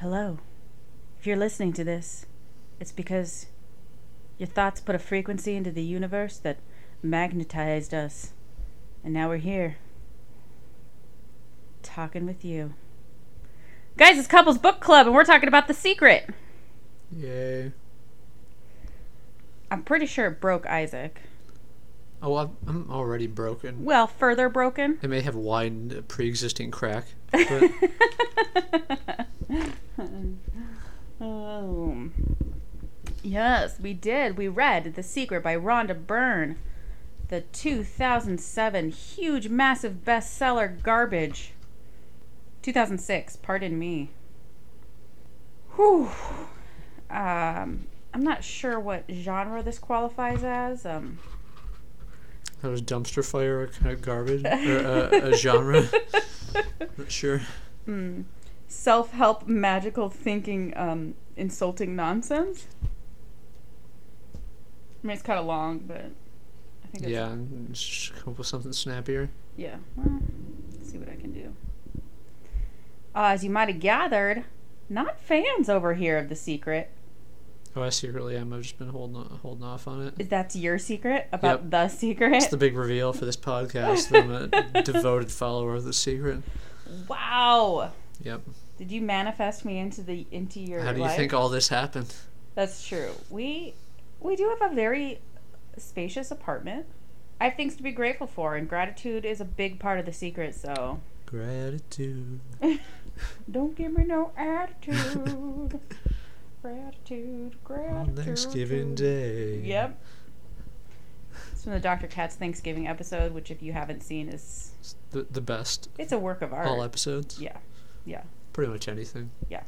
Hello. If you're listening to this, it's because your thoughts put a frequency into the universe that magnetized us. And now we're here. Talking with you. Guys, it's Couples Book Club, and we're talking about The Secret. Yay. I'm pretty sure it broke Isaac. Oh, I'm, I'm already broken. Well, further broken. It may have widened a pre-existing crack, but Um, yes, we did. We read The Secret by Rhonda Byrne, the 2007 huge, massive bestseller garbage. 2006, pardon me. Whew. Um, I'm not sure what genre this qualifies as. Um, that was dumpster fire kind of garbage or uh, a genre. Not sure. mm, self help, magical thinking, um, insulting nonsense. I mean, it's kind of long, but I think it's Yeah, just come up with something snappier. Yeah. Well, let's see what I can do. Uh, as you might have gathered, not fans over here of the secret. Oh, I secretly am. I've just been holding holding off on it. Is That's your secret about Yep. the secret. It's the big reveal for this podcast. I'm a devoted follower of the secret. wow. Yep. Did you manifest me into the into your How do you life? think all this happened? That's true. We we do have a very spacious apartment. I have things to be grateful for, and gratitude is a big part of the secret. So Gratitude. don't give me no attitude. gratitude, gratitude. On Thanksgiving Day. Yep. It's from the Dr. Katz Thanksgiving episode, which if you haven't seen is the the best. it's a work of art. All episodes. Yeah. Yeah. Pretty much anything. Yeah.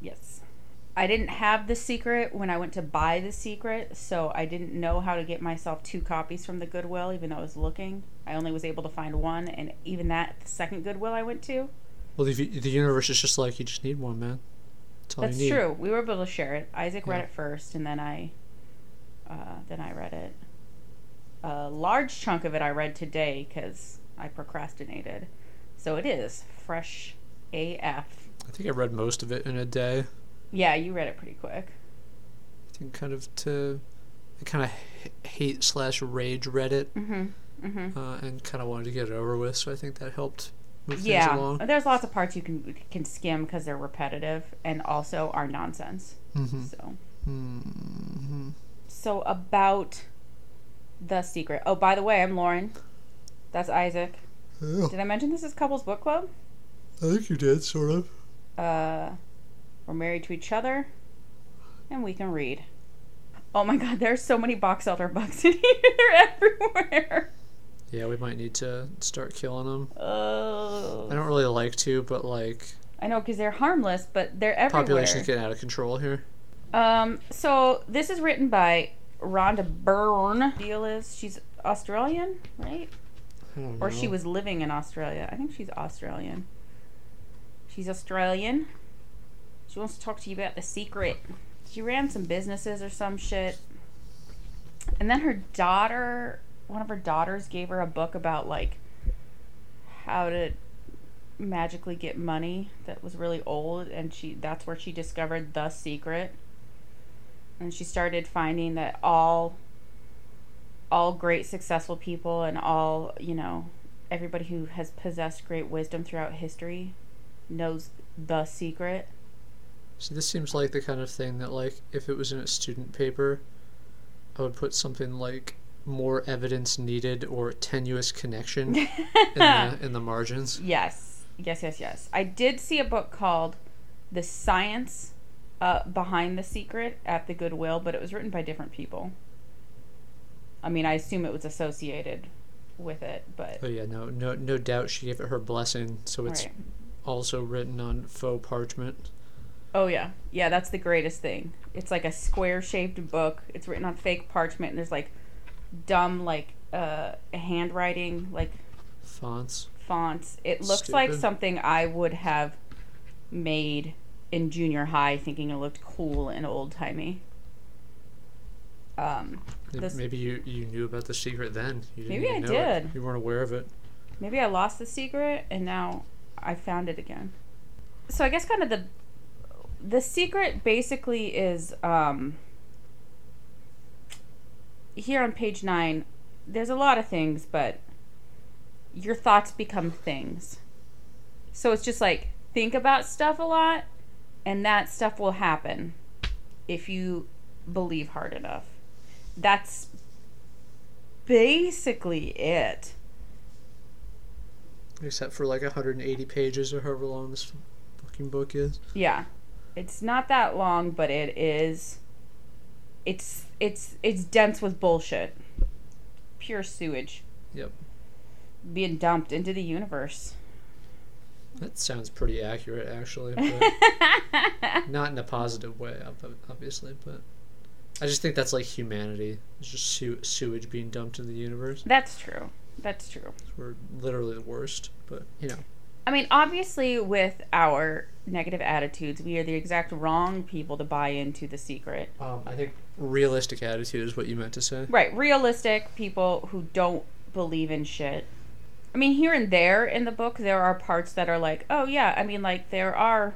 Yes. I didn't have the secret when I went to buy the secret, so I didn't know how to get myself two copies from the Goodwill, even though I was looking. I only was able to find one, and even that, the second Goodwill I went to. Well, the the universe is just like you just need one, man. That's all That's you need. true. We were able to share it. Isaac read it first, and then I, uh, then I read it. A large chunk of it I read today because I procrastinated. So it is fresh AF. I think I read most of it in a day. Yeah, you read it pretty quick. I think kind of to, I kind of hate slash rage read it, Mm-hmm. Mm-hmm. uh, and kind of wanted to get it over with. So I think that helped move things Yeah, there's lots of parts you can can skim because they're repetitive and also are nonsense. Mm-hmm. So, hmm so about the secret. Oh, by the way, I'm Lauren. That's Isaac. Yeah, Did I mention this is couples book club? I think you did, sort of. Uh, we're married to each other, and we can read. Oh my God, there's so many box elder bugs in here. They're everywhere. Yeah, we might need to start killing them. Oh, I don't really like to, but like I know because they're harmless, but they're everywhere. population's getting out of control here. Um, so this is written by Rhonda Byrne. Deal is she's Australian, right? I don't Or she was living in Australia. I think she's Australian. She's Australian. She wants to talk to you about the secret. She ran some businesses or some shit. And then her daughter, one of her daughters gave her a book about like how to magically get money that was really old and she that's where she discovered the secret. And she started finding that all all great successful people and all you know everybody who has possessed great wisdom throughout history knows the secret See, this seems like the kind of thing that, like, if it was in a student paper, I would put something like more evidence needed or tenuous connection in the in the margins. yes yes yes yes i did see a book called the science uh, behind the secret at the goodwill but it was written by different people i mean i assume it was associated with it but Oh yeah, no, no, no doubt she gave it her blessing. So it's right. Also written on faux parchment. Oh yeah, yeah. That's the greatest thing. It's like a square-shaped book. It's written on fake parchment, and there's like dumb like uh handwriting, like Fonts. fonts. It looks like something I would have made in junior high, thinking it looked cool and old timey. Um, Maybe- This- Maybe you, you knew about the secret then. You didn't Maybe I know it. did. You weren't aware of it. maybe I lost the secret and now I found it again. So I guess kind of the the secret basically is um, here on page nine. There's a lot of things, but your thoughts become things. So it's just like think about stuff a lot, and that stuff will happen if you believe hard enough. That's basically it. Except for like 180 pages or however long this fucking book is. Yeah. It's not that long, but it is it's it's it's dense with bullshit. Pure sewage. Yep. Being dumped into the universe. That sounds pretty accurate, actually. Not in a positive way, obviously. But I just think that's like humanity. It's just sewage being dumped in the universe. That's true. That's true. We're literally the worst. But you know, I mean, obviously, with our negative attitudes, we are the exact wrong people to buy into the secret. um, I think realistic attitude is what you meant to say. Right, realistic people who don't believe in shit. I mean, here and there in the book, there are parts that are like, oh, yeah, I mean, like, there are,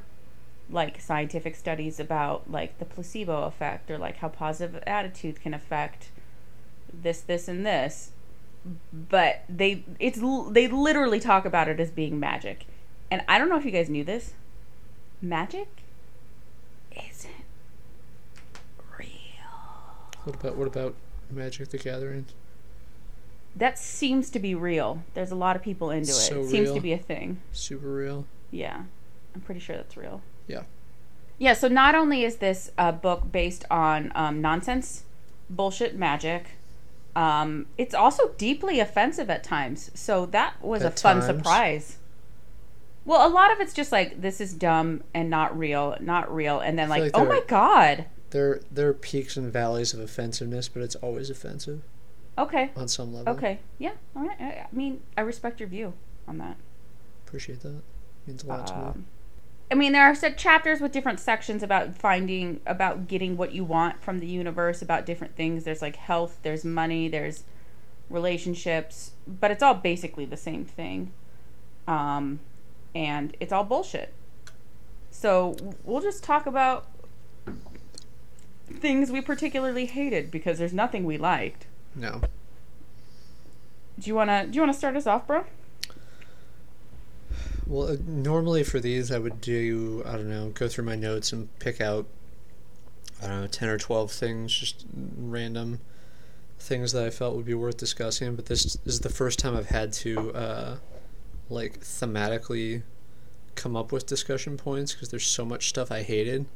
like, scientific studies about, like, the placebo effect or, like, how positive attitude can affect this, this, and this. But they, it's, they literally talk about it as being magic. And I don't know if you guys knew this. Magic isn't real. What about what about Magic the Gathering? That seems to be real. There's a lot of people into it. So it seems real. to be a thing. Super real. Yeah. I'm pretty sure that's real. Yeah. Yeah, so not only is this a book based on um, nonsense, bullshit magic, um, it's also deeply offensive at times. So that was At a fun times? surprise. Well, a lot of it's just like, this is dumb and not real, not real. And then, like, like oh my God. There there are peaks and valleys of offensiveness, but it's always offensive Okay. on some level. Okay. Yeah. All right. I, I mean, I respect your view on that. Appreciate that. It Means a lot to me. I mean, there are chapters with different sections about finding, about getting what you want from the universe, about different things. There's like health, there's money, there's relationships, but it's all basically the same thing. Um, and it's all bullshit. So we'll just talk about things we particularly hated because there's nothing we liked. No. Do you wanna? Do you wanna start us off, bro? Well, uh, normally for these, I would do, I don't know, go through my notes and pick out, I don't know, 10 or 12 things, just random things that I felt would be worth discussing. But this is the first time I've had to, uh, like, thematically come up with discussion points because there's so much stuff I hated,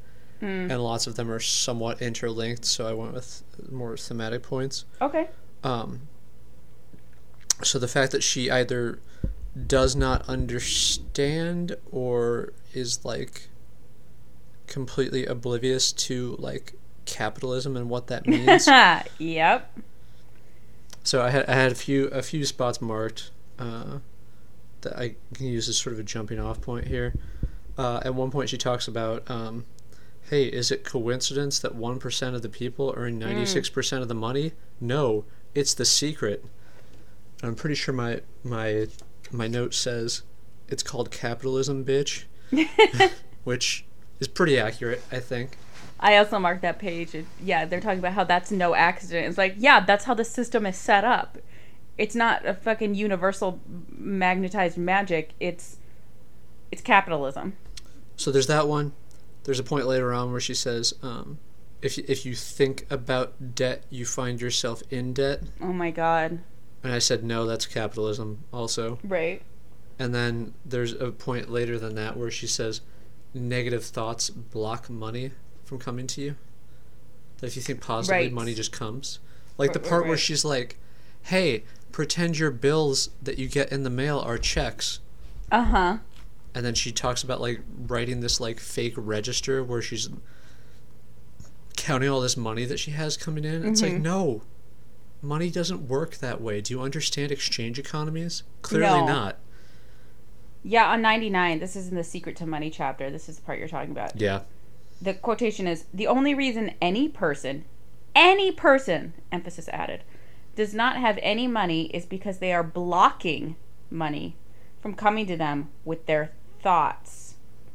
Mm. and lots of them are somewhat interlinked, so I went with more thematic points. Okay. Um, so the fact that she either does not understand or is like completely oblivious to like capitalism and what that means. yep. so I had I had a few a few spots marked uh, that I can use as sort of a jumping off point here. Uh, at one point, she talks about, um, "Hey, is it coincidence that one percent of the people earn ninety six percent of the money? No, it's the secret." I'm pretty sure my my my note says it's called capitalism, bitch, which is pretty accurate, I think. I also marked that page. And yeah, they're talking about how that's no accident. It's like, yeah, that's how the system is set up. It's not a fucking universal magnetized magic. It's it's capitalism. So there's that one. There's a point later on where she says, um, "If if you think about debt, you find yourself in debt." Oh my god. And I said, "No, that's capitalism." Also, Right. and then there's a point later than that where she says, "Negative thoughts block money from coming to you." That if you think positively, Right. money just comes. Like the Right, right, part where she's like, "Hey, pretend your bills that you get in the mail are checks." Uh huh. and then she talks about like writing this like fake register where she's counting all this money that she has coming in. It's like Mhm. no, money doesn't work that way. Do you understand exchange economies? Clearly No. not. Yeah, on 99, this is in the Secret to Money chapter. This is the part you're talking about. Yeah, The quotation is The only reason any person, any person, emphasis added, does not have any money is because they are blocking money from coming to them with their thoughts.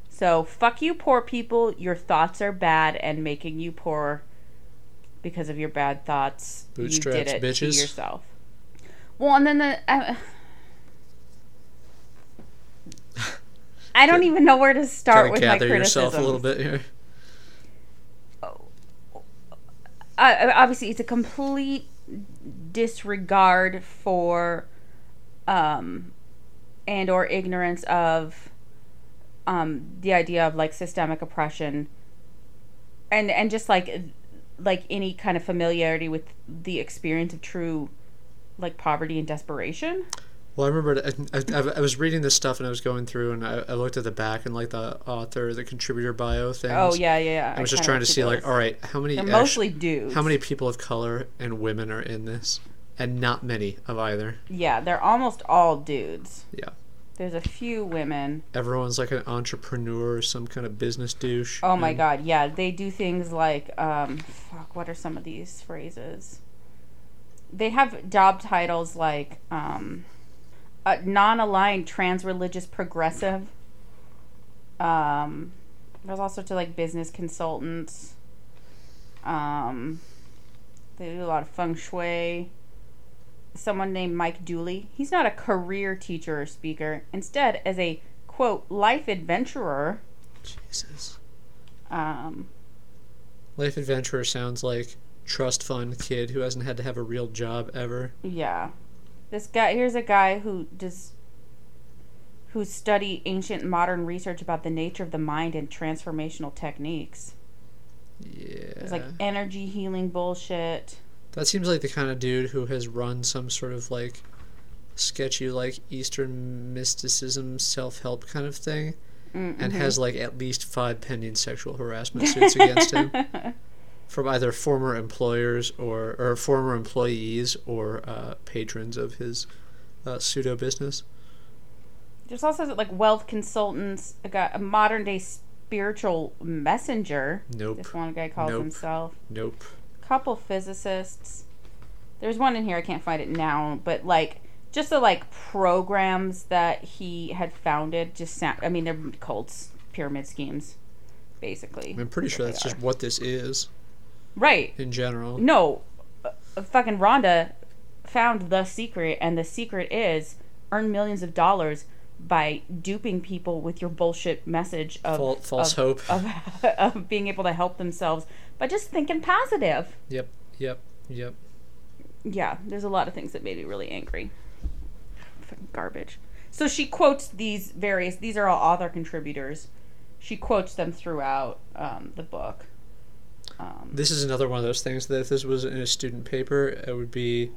So fuck you, poor people. Your thoughts are bad and making you poor because of your bad thoughts. you did it to yourself. Well, and then the. Uh, I don't even know where to start with my gather criticism. yourself a little bit here. uh, obviously it's a complete disregard for um and or ignorance of um the idea of like systemic oppression and and just like like any kind of familiarity with the experience of true like poverty and desperation Well, I remember I, I, I was reading this stuff and I was going through and I, I looked at the back and like the author, the contributor bio things. oh yeah yeah, yeah I was just trying to see like, all right, how many mostly dudes how many people of color and women are in this, and not many of either. yeah they're almost all dudes Yeah. There's a few women Everyone's like an entrepreneur or some kind of business douche. Oh my god, yeah, they do things like um fuck, what are some of these phrases? They have job titles like um uh, non-aligned trans-religious progressive. Um there's all sorts of like business consultants. Um they do a lot of feng shui. Someone named Mike Dooley. He's not a career teacher or speaker. Instead, as a quote life adventurer, Jesus. um, Life adventurer sounds like trust fund kid who hasn't had to have a real job ever. Yeah. This guy here's a guy who does who study ancient and modern research about the nature of the mind and transformational techniques. Yeah. It's like energy healing bullshit. That seems like the kind of dude who has run some sort of like sketchy like Eastern mysticism self help kind of thing Mm, and has like at least five pending sexual harassment suits against him from either former employers or or former employees or uh, patrons of his uh, pseudo business. There's also like wealth consultants, a guy a modern day spiritual messenger. Nope. This one guy calls Nope. himself. Nope. Couple physicists. There's one in here I can't find it now, but like just the like programs that he had founded just sound I mean they're cults, pyramid schemes basically. I'm pretty sure that's just what this is Right. in general. No. uh, fucking Rhonda found the secret and the secret is earn millions of dollars by duping people with your bullshit message of Fal- false of, hope. of, of being able to help themselves by just thinking positive. Yep. Yep. Yep. yeah, there's a lot of things that made me really angry. Fucking garbage. So she quotes these various. These are all author contributors. She quotes them throughout um, the book. Um, This is another one of those things that if this was in a student paper, it would be,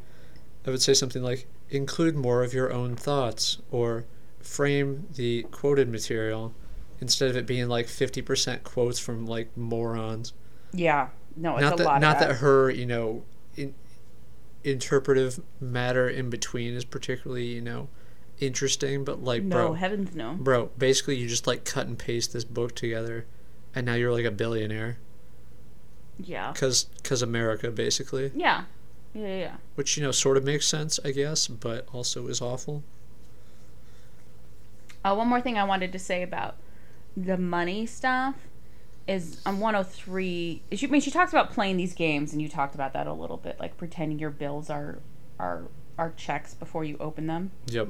I would say something like, include more of your own thoughts, or frame the quoted material instead of it being like 50% quotes from like morons. Yeah, no, it's not a that, lot. not that that. her, you know, in, interpretive matter in between is particularly, you know, interesting, but like, no, bro, heavens no. bro, basically you just like cut and paste this book together, and now you're like a billionaire. Yeah, Cause, cause America, basically. yeah, yeah, yeah, yeah. which you know sort of makes sense, I guess, but also is awful. Uh, one more thing I wanted to say about the money stuff is on 103. She, I mean, she talks about playing these games, and you talked about that a little bit, like pretending your bills are are are checks before you open them, Yep.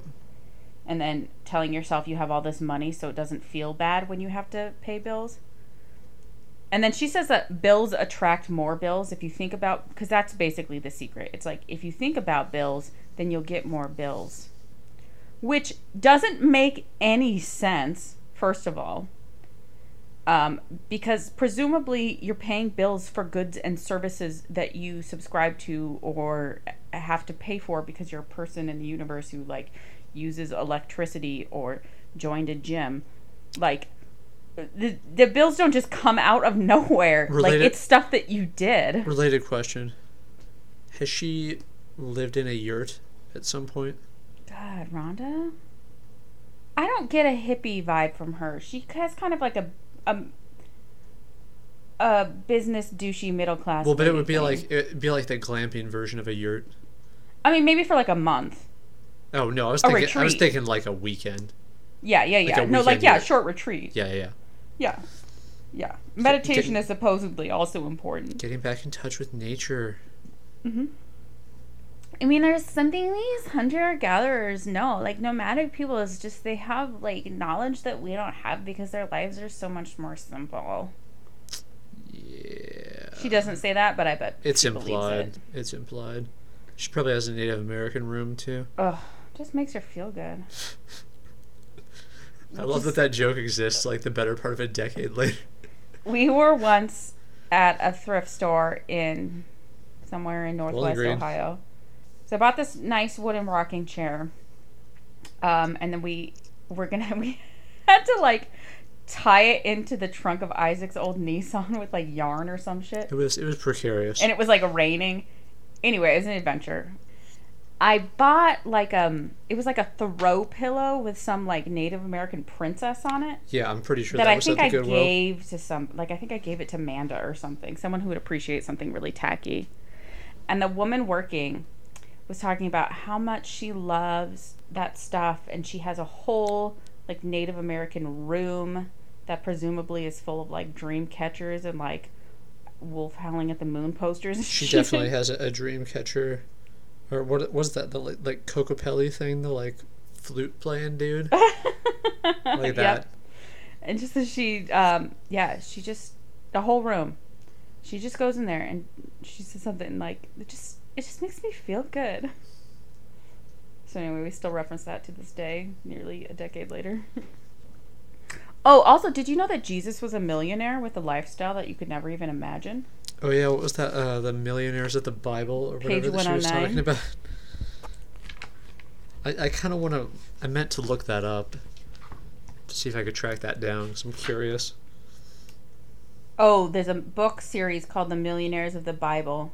and then telling yourself you have all this money so it doesn't feel bad when you have to pay bills. And then she says that bills attract more bills if you think about because that's basically the secret. It's like if you think about bills, then you'll get more bills. Which doesn't make any sense, first of all. Um, because presumably you're paying bills for goods and services that you subscribe to or have to pay for because you're a person in the universe who like uses electricity or joined a gym. Like the, the bills don't just come out of nowhere. Related- Like it's stuff that you did. Related question: Has she lived in a yurt at some point? God, Rhonda. I don't get a hippie vibe from her. She has kind of like a a, a business douchey middle class. Well, but it would be thing. like it'd be like the glamping version of a yurt. I mean, maybe for like a month. Oh no, I was A thinking I was thinking like a weekend. Yeah, yeah, yeah. a no, like yeah, yurt. short retreat. Yeah, yeah. Yeah. Yeah. Meditation get- is supposedly also important. Getting back in touch with nature. hmm I mean, there's something these hunter gatherers know. Like, nomadic people is just, they have, like, knowledge that we don't have because their lives are so much more simple. Yeah. She doesn't say that, but I bet It's implied. it. It's implied. She probably has a Native American room too. Ugh. Just makes her feel good. I love that that joke exists like the better part of a decade later. We were once at a thrift store in somewhere in Northwest Ohio. So I bought this nice wooden rocking chair. Um, and then we were gonna we had to like tie it into the trunk of Isaac's old Nissan with like yarn or some shit. It was it was precarious. And it was like raining. Anyway, it was an adventure. I bought like um it was like a throw pillow with some like Native American princess on it yeah, I'm pretty sure that that, I was think I gave to some, like I think I gave it to Manda or something, someone who would appreciate something really tacky. And the woman working was talking about how much she loves that stuff, and she has a whole like Native American room that presumably is full of like dream catchers and like wolf howling at the moon posters. She definitely has a, a dream catcher, or what was that the like, like Kokopelli thing, the like flute playing dude, like Yep. that. And just as she, um, yeah, she just the whole room. She just goes in there and she says something like, "It just, it just makes me feel good." So anyway, we still reference that to this day, nearly a decade later. oh, also, did you know that Jesus was a millionaire with a lifestyle that you could never even imagine? Oh yeah, what was that? Uh, the millionaires of the Bible or Page whatever that she was talking about. I, I kind of want to. I meant to look that up to see if I could track that down. Cause I'm curious. Oh, there's a book series called The Millionaires of the Bible.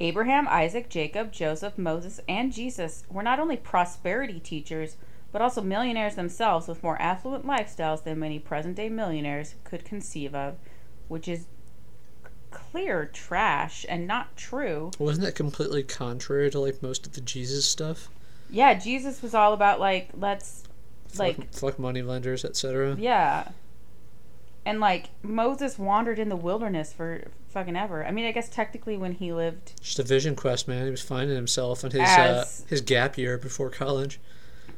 Abraham, Isaac, Jacob, Joseph, Moses, and Jesus were not only prosperity teachers, but also millionaires themselves with more affluent lifestyles than many present day millionaires could conceive of, which is clear trash and not true. Wasn't that completely contrary to like most of the Jesus stuff? Yeah, Jesus was all about like let's like fuck, fuck money lenders, etc. Yeah. And like Moses wandered in the wilderness for fucking ever. I mean, I guess technically when he lived Just a vision quest, man. He was finding himself in his As- uh, his gap year before college.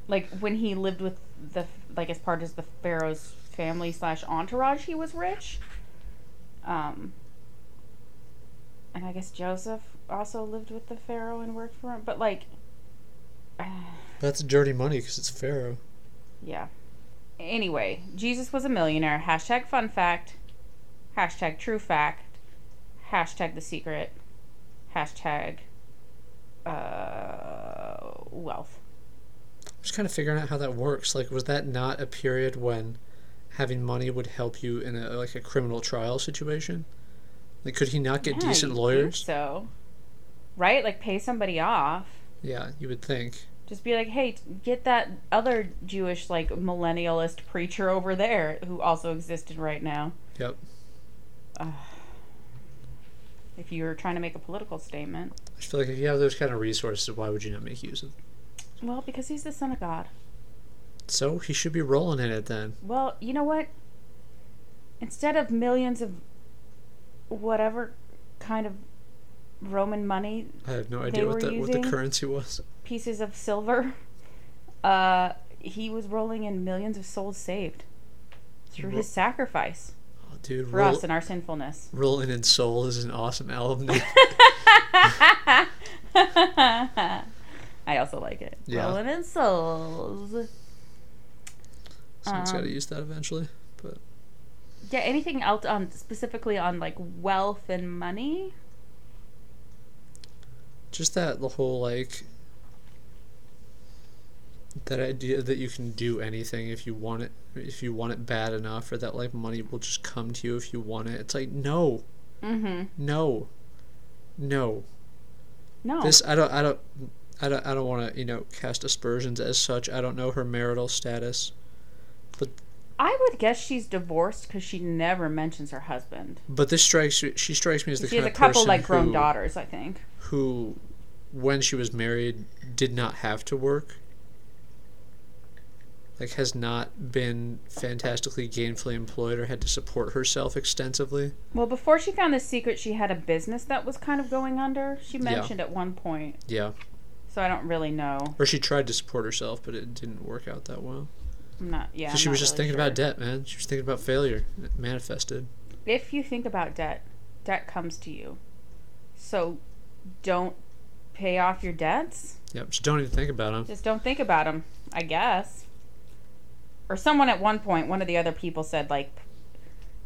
like when he lived with the like as part of the pharaoh's family slash entourage he was rich um and i guess joseph also lived with the pharaoh and worked for him but like That's dirty money because it's Pharaoh. yeah anyway jesus was a millionaire hashtag fun fact hashtag true fact hashtag the secret hashtag uh wealth I'm just kind of figuring out how that works. Like, was that not a period when having money would help you in a like a criminal trial situation? Like, could he not get Yeah, decent lawyers? so right like pay somebody off Yeah, you would think. Just be like, hey, get that other Jewish, like, millennialist preacher over there who also existed right now. Yep. If you're trying to make a political statement. I feel like if you have those kind of resources, why would you not make use of? them? Well, because he's the son of God. So he should be rolling in it then. Well, you know what? Instead of millions of whatever kind of Roman money, I have no idea what the what the currency was. Pieces of silver, uh, he was rolling in millions of souls saved through his sacrifice Oh, dude, for roll, us and our sinfulness. rolling in soul is an awesome album. I also like it. Yeah. Rolling in souls. Someone's got to Um, use that eventually. But Yeah, anything else on specifically on like wealth and money? just that the whole like that idea that you can do anything if you want it if you want it bad enough or that like money will just come to you if you want it it's like no Mm-hmm. no no No. this i don't i don't i don't, I don't want to you know cast aspersions as such i don't know her marital status but I would guess she's divorced because she never mentions her husband. but this strikes she strikes me as the She kind has a couple like grown who, daughters, I think. who when she was married did not have to work like has not been fantastically gainfully employed or had to support herself extensively. Well, before she found the secret, she had a business that was kind of going under. She mentioned at one point. Yeah. So I don't really know. Or she tried to support herself, but it didn't work out that well. I'm not. Yeah. So she was just really thinking sure. about debt, man. She was thinking about failure. It manifested. If you think about debt, debt comes to you. So, don't pay off your debts. Yep. Just don't even think about them. Just don't think about them. I guess. Or someone at one point, one of the other people said like,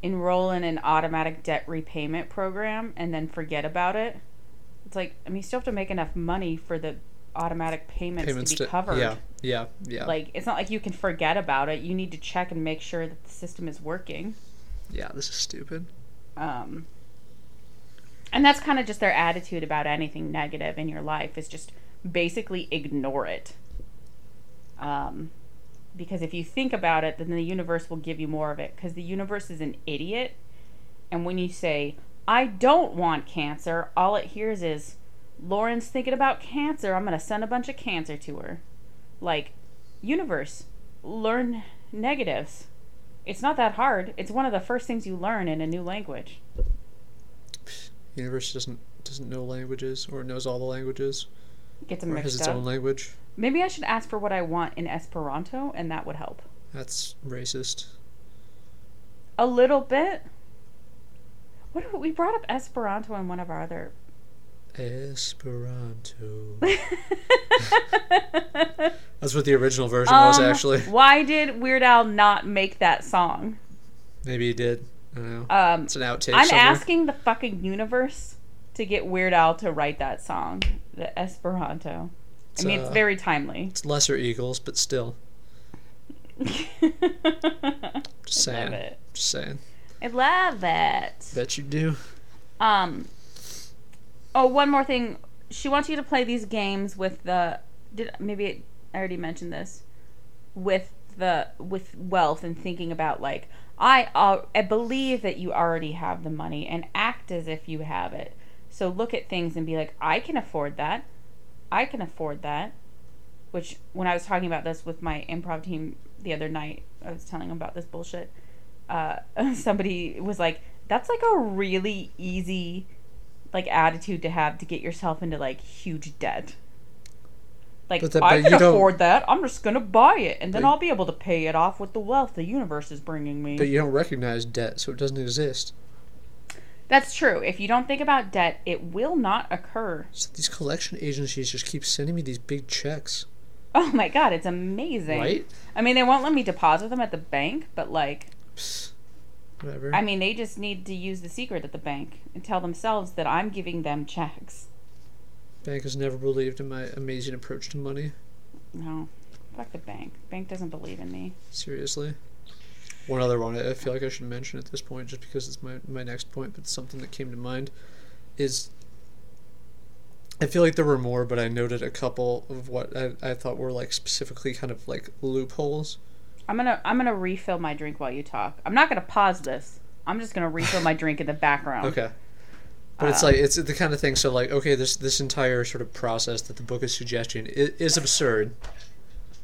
enroll in an automatic debt repayment program and then forget about it. It's like I mean, you still have to make enough money for the automatic payments, Payments to be to covered. yeah, yeah, yeah, Like it's not like you can forget about it. You need to check and make sure that the system is working. yeah. This is stupid. Um, and that's kind of just their attitude about anything negative in your life is just basically ignore it. Um, because if you think about it, then the universe will give you more of it. Because the universe is an idiot. And when you say, I don't want cancer, all it hears is, Lauren's thinking about cancer. I'm going to send a bunch of cancer to her. Like, universe, learn negatives. It's not that hard. It's one of the first things you learn in a new language. Universe doesn't doesn't know languages or knows all the languages Gets them or has mixed its up. own language. Maybe I should ask for what I want in Esperanto, and that would help. That's racist. A little bit. What we brought up Esperanto in one of our other. Esperanto. That's what the original version was Um, actually. Why did Weird Al not make that song? Maybe he did. I don't know. Um, It's an outtake. I'm somewhere. asking the fucking universe to get Weird Al to write that song, the Esperanto. I mean, it's uh, very timely. It's lesser Eagles, but still. Just I saying. love it. Just saying. I love it. Bet you do. Um. Oh, one more thing. She wants you to play these games with the. Did maybe it, I already mentioned this? With the with wealth and thinking about like I uh, I believe that you already have the money and act as if you have it. So look at things and be like, I can afford that. I can afford that. Which when I was talking about this with my improv team the other night, I was telling them about this bullshit. Uh, somebody was like, "That's like a really easy, like attitude to have to get yourself into like huge debt." Like that- I can afford that. I'm just gonna buy it, and then I'll be able to pay it off with the wealth the universe is bringing me. But you don't recognize debt, so it doesn't exist. That's true. If you don't think about debt, it will not occur. So these collection agencies just keep sending me these big checks, Oh my god, it's amazing. right? I mean, they won't let me deposit them at the bank, but like, Psst. Whatever. I mean, they just need to use the secret at the bank and tell themselves that I'm giving them checks. Bank has never believed in my amazing approach to money. No, fuck the bank. Bank doesn't believe in me. Seriously. One other one I feel like I should mention at this point, just because it's my, my next point, but something that came to mind is I feel like there were more, but I noted a couple of what I, I thought were like specifically kind of like loopholes. I'm gonna I'm gonna refill my drink while you talk. I'm not gonna pause this. I'm just gonna refill my drink in the background. Okay. But it's Uh, like it's the kind of thing. So like, okay, this this entire sort of process that the book is suggesting is, is absurd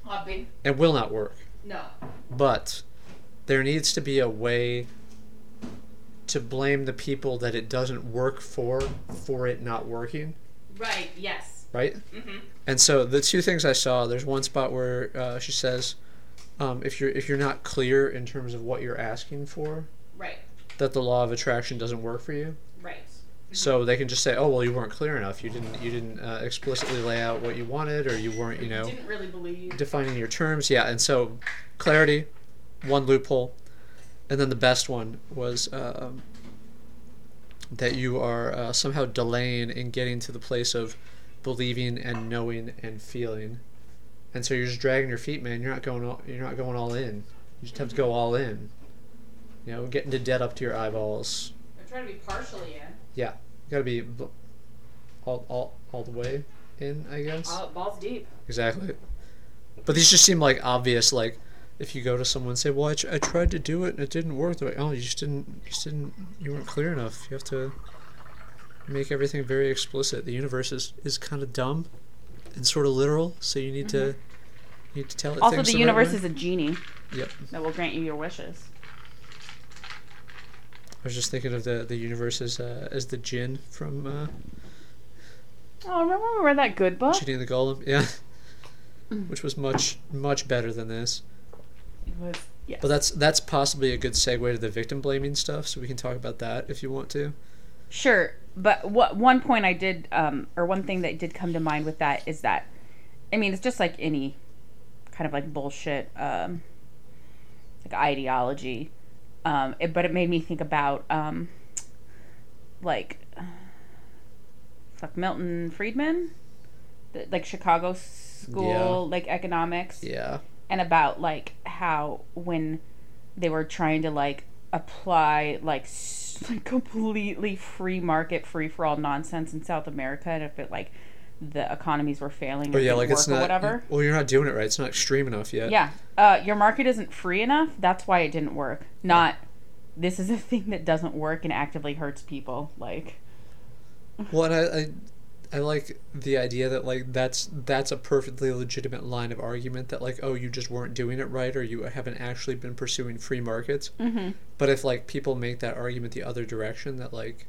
Hobby. and will not work. No. But there needs to be a way to blame the people that it doesn't work for for it not working, Right. Yes. right? Mm-hmm. And so the two things I saw, there's one spot where uh, she says, um, if you're if you're not clear in terms of what you're asking for, Right. that the law of attraction doesn't work for you. Right. So they can just say, "Oh, well, you weren't clear enough. You didn't you didn't uh, explicitly lay out what you wanted, or you weren't, you know, Didn't really believe. defining your terms." Yeah, and so clarity, one loophole, and then the best one was um, that you are uh, somehow delaying in getting to the place of believing and knowing and feeling, and so you're just dragging your feet, man. You're not going all, you're not going all in. You just have to go all in. You know, getting to dead up to your eyeballs. I'm trying to be partially in. Yeah, you gotta be all, all, all the way in, I guess. balls deep. Exactly. But these just seem like obvious. Like, if you go to someone and say, "Well, I, tr- I tried to do it and it didn't work," they're like, "Oh, you just didn't, you just didn't, you weren't clear enough. You have to make everything very explicit. The universe is is kind of dumb and sort of literal, so you need to need to tell it. Also, the right universe way. is a genie Yep. that will grant you your wishes. I was just thinking of the the universe as uh, as the Jinn from uh, Oh, remember when we read that good book? Jinni and the Golem. Yeah. Mm. Which was much much better than this. Was yes. But that's that's possibly a good segue to the victim blaming stuff, so we can talk about that if you want to. Sure, but what one point I did, um, or one thing that did come to mind with that is that, I mean, it's just like any kind of like bullshit, um, like ideology, um, it, but it made me think about, um, like, fuck Milton Friedman, the, like Chicago school, Yeah. like economics Yeah. and about like how when they were trying to like apply like, s- like completely free market free for all nonsense in South America and if it like the economies were failing or Oh, yeah, like work it's not. whatever. Well, you're not doing it right. It's not extreme enough yet. Yeah. Uh, your market isn't free enough. That's why it didn't work. Not this is a thing that doesn't work and actively hurts people. Like Well, I, I, I like the idea that like that's that's a perfectly legitimate line of argument that like oh you just weren't doing it right or you haven't actually been pursuing free markets. mm-hmm. But if like people make that argument the other direction that like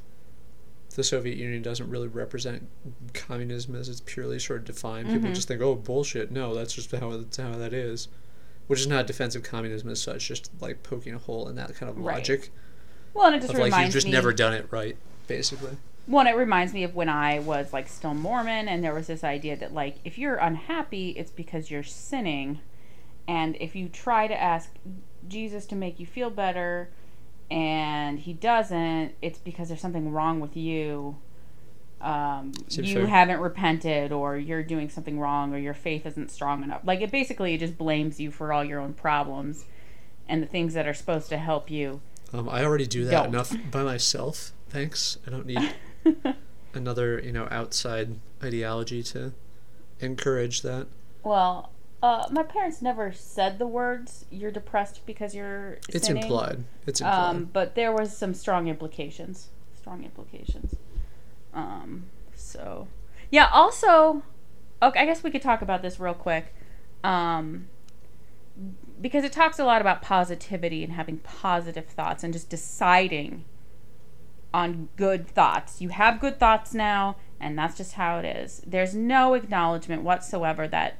the Soviet Union doesn't really represent communism as it's purely sort of defined, people Mhm. just think oh bullshit. No, that's just how that's how that is. Which is not defense of communism as such, just like poking a hole in that kind of Right. logic Well, and it just of like you've just me. never done it right, basically. Well, it reminds me of when I was like still Mormon, and there was this idea that like if you're unhappy, it's because you're sinning, and if you try to ask Jesus to make you feel better, and he doesn't, it's because there's something wrong with you. Um, you fair. haven't repented, or you're doing something wrong, or your faith isn't strong enough. Like it basically just blames you for all your own problems, and the things that are supposed to help you. Um, I already do that Don't. enough by myself. Thanks. I don't need another, you know, outside ideology to encourage that. Well, uh, my parents never said the words "you're depressed because you're." It's sinning," implied. It's implied. Um, but there was some strong implications. Strong implications. Um. So, yeah. Also, okay. I guess we could talk about this real quick. Um. Because it talks a lot about positivity and having positive thoughts and just deciding on good thoughts. You have good thoughts now, and that's just how it is. There's no acknowledgement whatsoever that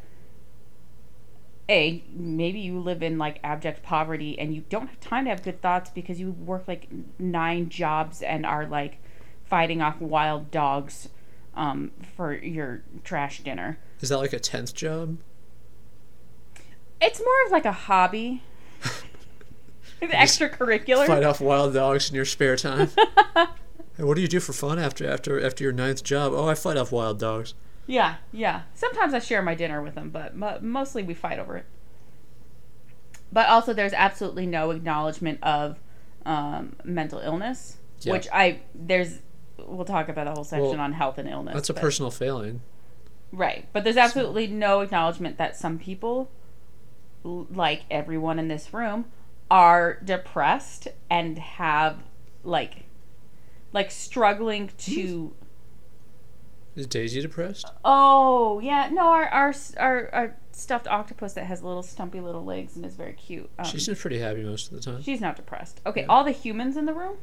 a maybe you live in like abject poverty and you don't have time to have good thoughts because you work like nine jobs and are like fighting off wild dogs um, for your trash dinner. Is that like a tenth job? It's more of like a hobby. extracurricular. Fight off wild dogs in your spare time. hey, what do you do for fun after after after your ninth job? Oh, I fight off wild dogs. Yeah, yeah. Sometimes I share my dinner with them, but mo- mostly we fight over it. But also, there's absolutely no acknowledgement of um, mental illness, Yeah. which I there's. We'll talk about a whole section Well, on health and illness. That's a but- personal failing. right? But there's absolutely no acknowledgement that some people, like everyone in this room, are depressed and have like, like struggling to Is Daisy depressed? Oh yeah, no, our our our, our stuffed octopus that has little stumpy little legs and is very cute. Um, She seems pretty happy most of the time. she's not depressed. Okay, Yeah. all the humans in the room,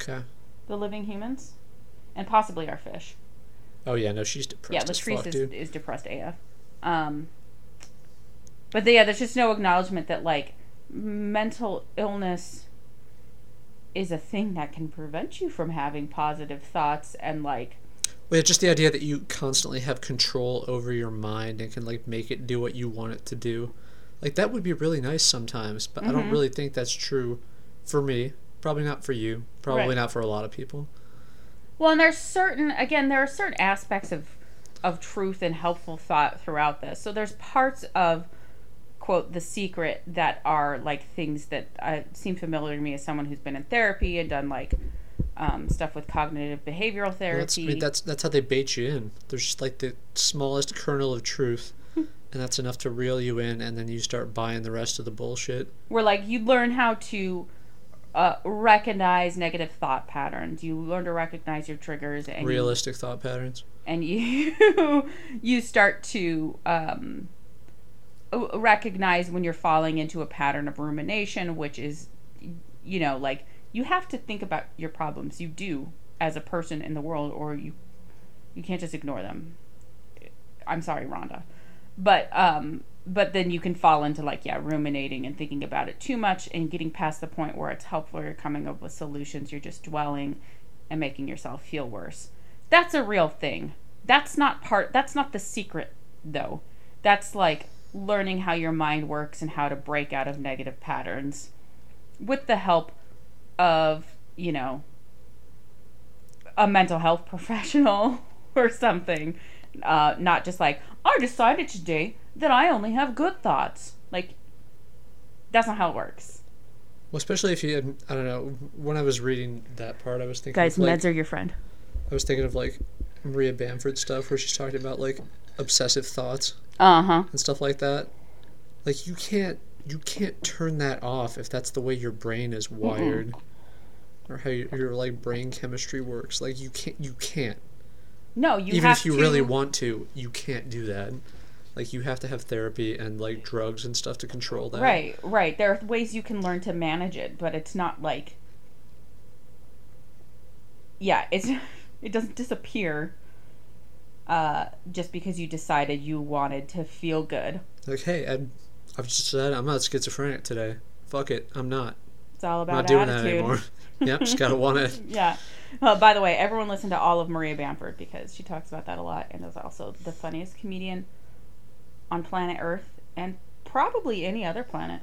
Okay. the living humans, and possibly our fish. Oh yeah, no, she's depressed. yeah, Latrice fuck, is, dude. is depressed AF. Um, but yeah, there's just no acknowledgement that like mental illness is a thing that can prevent you from having positive thoughts and like Well, just the idea that you constantly have control over your mind and can like make it do what you want it to do. Like that would be really nice sometimes, but I don't Mhm. really think that's true for me. Probably not for you. Probably Right. not for a lot of people. Well, and there's certain again there are certain aspects of of truth and helpful thought throughout this. So there's parts of quote the secret that are like things that uh, seem familiar to me as someone who's been in therapy and done like um, stuff with cognitive behavioral Well, therapy. that's that's that's how they bait you in. There's just like the smallest kernel of truth, Hmm. and that's enough to reel you in, and then you start buying the rest of the bullshit. where like you learn how to uh, recognize negative thought patterns. You learn to recognize your triggers and you- Realistic thought patterns. and you you start to um recognize when you're falling into a pattern of rumination, which is, you know, like you have to think about your problems. You do as a person in the world, or you you can't just ignore them. I'm sorry, Rhonda, but um, but then you can fall into like yeah, ruminating and thinking about it too much, and getting past the point where it's helpful. You're coming up with solutions. You're just dwelling and making yourself feel worse. That's a real thing. That's not part. That's not the secret, though. That's like learning how your mind works and how to break out of negative patterns with the help of, you know, a mental health professional or something. Uh, not just like, I decided today that I only have good thoughts. Like, that's not how it works. Well, especially if you, had, I don't know, when I was reading that part, I was thinking, Guys, of, like, meds are your friend. I was thinking of like Maria Bamford stuff where she's talking about like obsessive thoughts Uh huh. and stuff like that. Like you can't you can't turn that off if that's the way your brain is wired or how your, your like brain chemistry works. Like you can't you can't. No, you Even if you to, really want to, you can't do that. Like you have to have therapy and like drugs and stuff to control that. Right, right. There are ways you can learn to manage it, but it's not like Yeah, it's it doesn't disappear uh just because you decided you wanted to feel good. Like, hey, I, I've just said I'm not schizophrenic today. Fuck it, I'm not. It's all I'm about not doing attitude. that anymore. yep, just gotta want it. yeah. Well, by the way, everyone listen to all of Maria Bamford because she talks about that a lot and is also the funniest comedian on planet Earth and probably any other planet.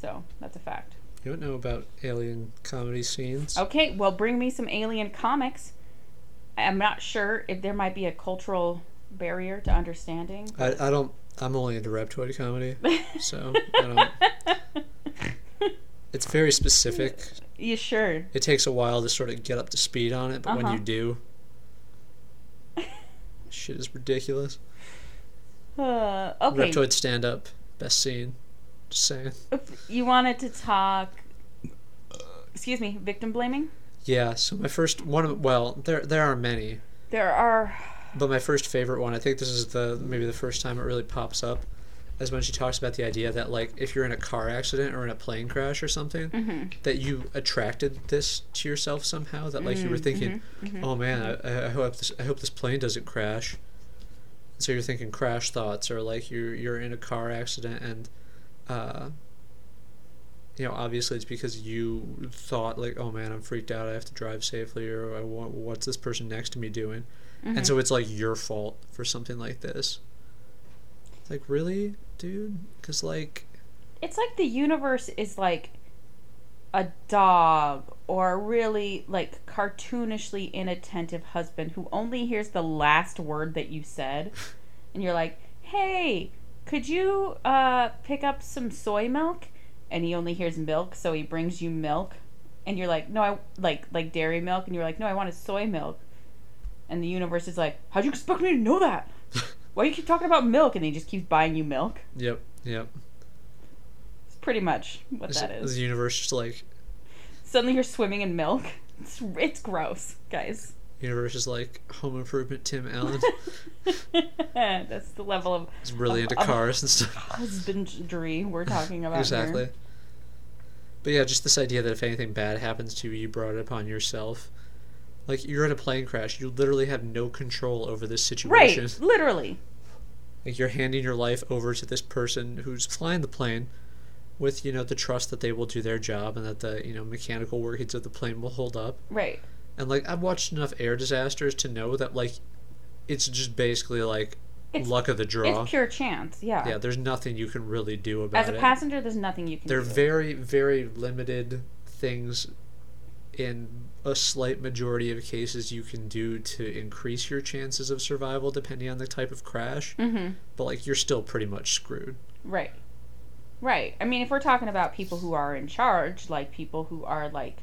So that's a fact. You don't know about alien comedy scenes? Okay, well, bring me some alien comics. I'm not sure if there might be a cultural barrier to understanding. I, I don't. I'm only into reptoid comedy, so I don't. It's very specific. you sure? It takes a while to sort of get up to speed on it, but when Uh-huh. you do, shit is ridiculous. Uh, okay. Reptoid stand up, best scene. Just saying. You wanted to talk. Excuse me, victim blaming? Yeah. So my first one. Of, well, there there are many, There are. but my first favorite one. I think this is the maybe the first time it really pops up, is when she talks about the idea that like if you're in a car accident or in a plane crash or something, Mhm. that you attracted this to yourself somehow. That like you were thinking, mhm. oh man, I, I hope this I hope this plane doesn't crash. So you're thinking crash thoughts, or like you're you're in a car accident and, uh, you know, obviously it's because you thought like, oh man, I'm freaked out. I have to drive safely, or I want, what's this person next to me doing? And so it's like your fault for something like this. It's like really, dude, because like It's like the universe is like a dog or a really like cartoonishly inattentive husband who only hears the last word that you said and you're like hey could you uh pick up some soy milk and he only hears milk so he brings you milk and you're like no i like like dairy milk and you're like no i wanted soy milk and the universe is like how'd you expect me to know that why you keep talking about milk and he just keeps buying you milk yep, yep. it's pretty much what that is the universe just like suddenly you're swimming in milk. It's, it's gross, guys. universe is like Home Improvement Tim Allen. That's the level of He's really into Of- of- cars and stuff. husbandry we're talking about exactly. here. But yeah, just this idea that if anything bad happens to you, you brought it upon yourself. Like you're in a plane crash, you literally have no control over this situation. Right, literally. Like you're handing your life over to this person who's flying the plane with, you know, the trust that they will do their job and that the, you know, mechanical workings of the plane will hold up. Right. And like I've watched enough air disasters to know that like it's just basically like It's- luck of the draw. It's pure chance. Yeah. yeah, there's nothing you can really do about it. As a it. passenger, there's nothing you can They're do. very, very limited things in a slight majority of cases you can do to increase your chances of survival depending on the type of crash. mm-hmm. But like you're still pretty much screwed. Right. Right. I mean, if we're talking about people who are in charge, like people who are like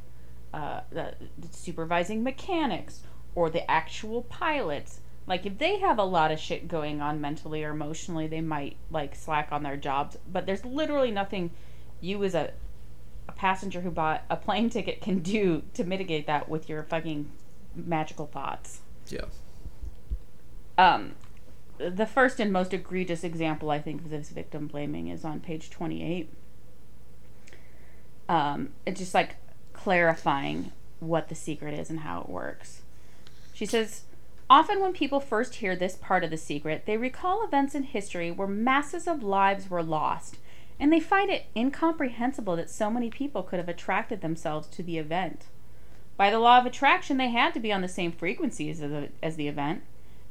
uh, the, the supervising mechanics or the actual pilots, like if they have a lot of shit going on mentally or emotionally, they might like slack on their jobs. But there's literally nothing you as a a passenger who bought a plane ticket can do to mitigate that with your fucking magical thoughts. Yeah. Um, the first and most egregious example I think of this victim blaming is on page 28. Um, it's just like clarifying what the secret is and how it works. She says, Often, when people first hear this part of the secret, they recall events in history where masses of lives were lost, and they find it incomprehensible that so many people could have attracted themselves to the event. By the law of attraction, they had to be on the same frequency as the, as the event.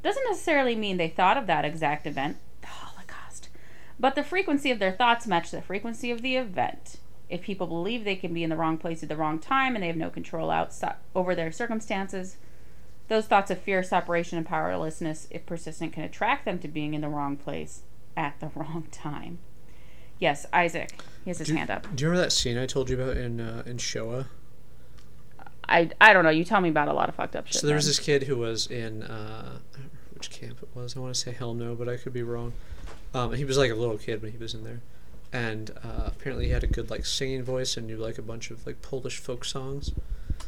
Doesn't necessarily mean they thought of that exact event, the Holocaust, but the frequency of their thoughts matched the frequency of the event. If people believe they can be in the wrong place at the wrong time and they have no control outside uh, over their circumstances, those thoughts of fear, separation, and powerlessness, if persistent, can attract them to being in the wrong place at the wrong time. Yes, Isaac. He has his Do, hand up. do you remember that scene I told you about in uh, in Shoah? I, I don't know. You tell me about a lot of fucked up shit. So there was then. this kid who was in uh, I don't remember which camp it was. I want to say Chelmno, but I could be wrong. Um, he was like a little kid when he was in there, and uh, apparently he had a good like singing voice and knew like a bunch of like Polish folk songs.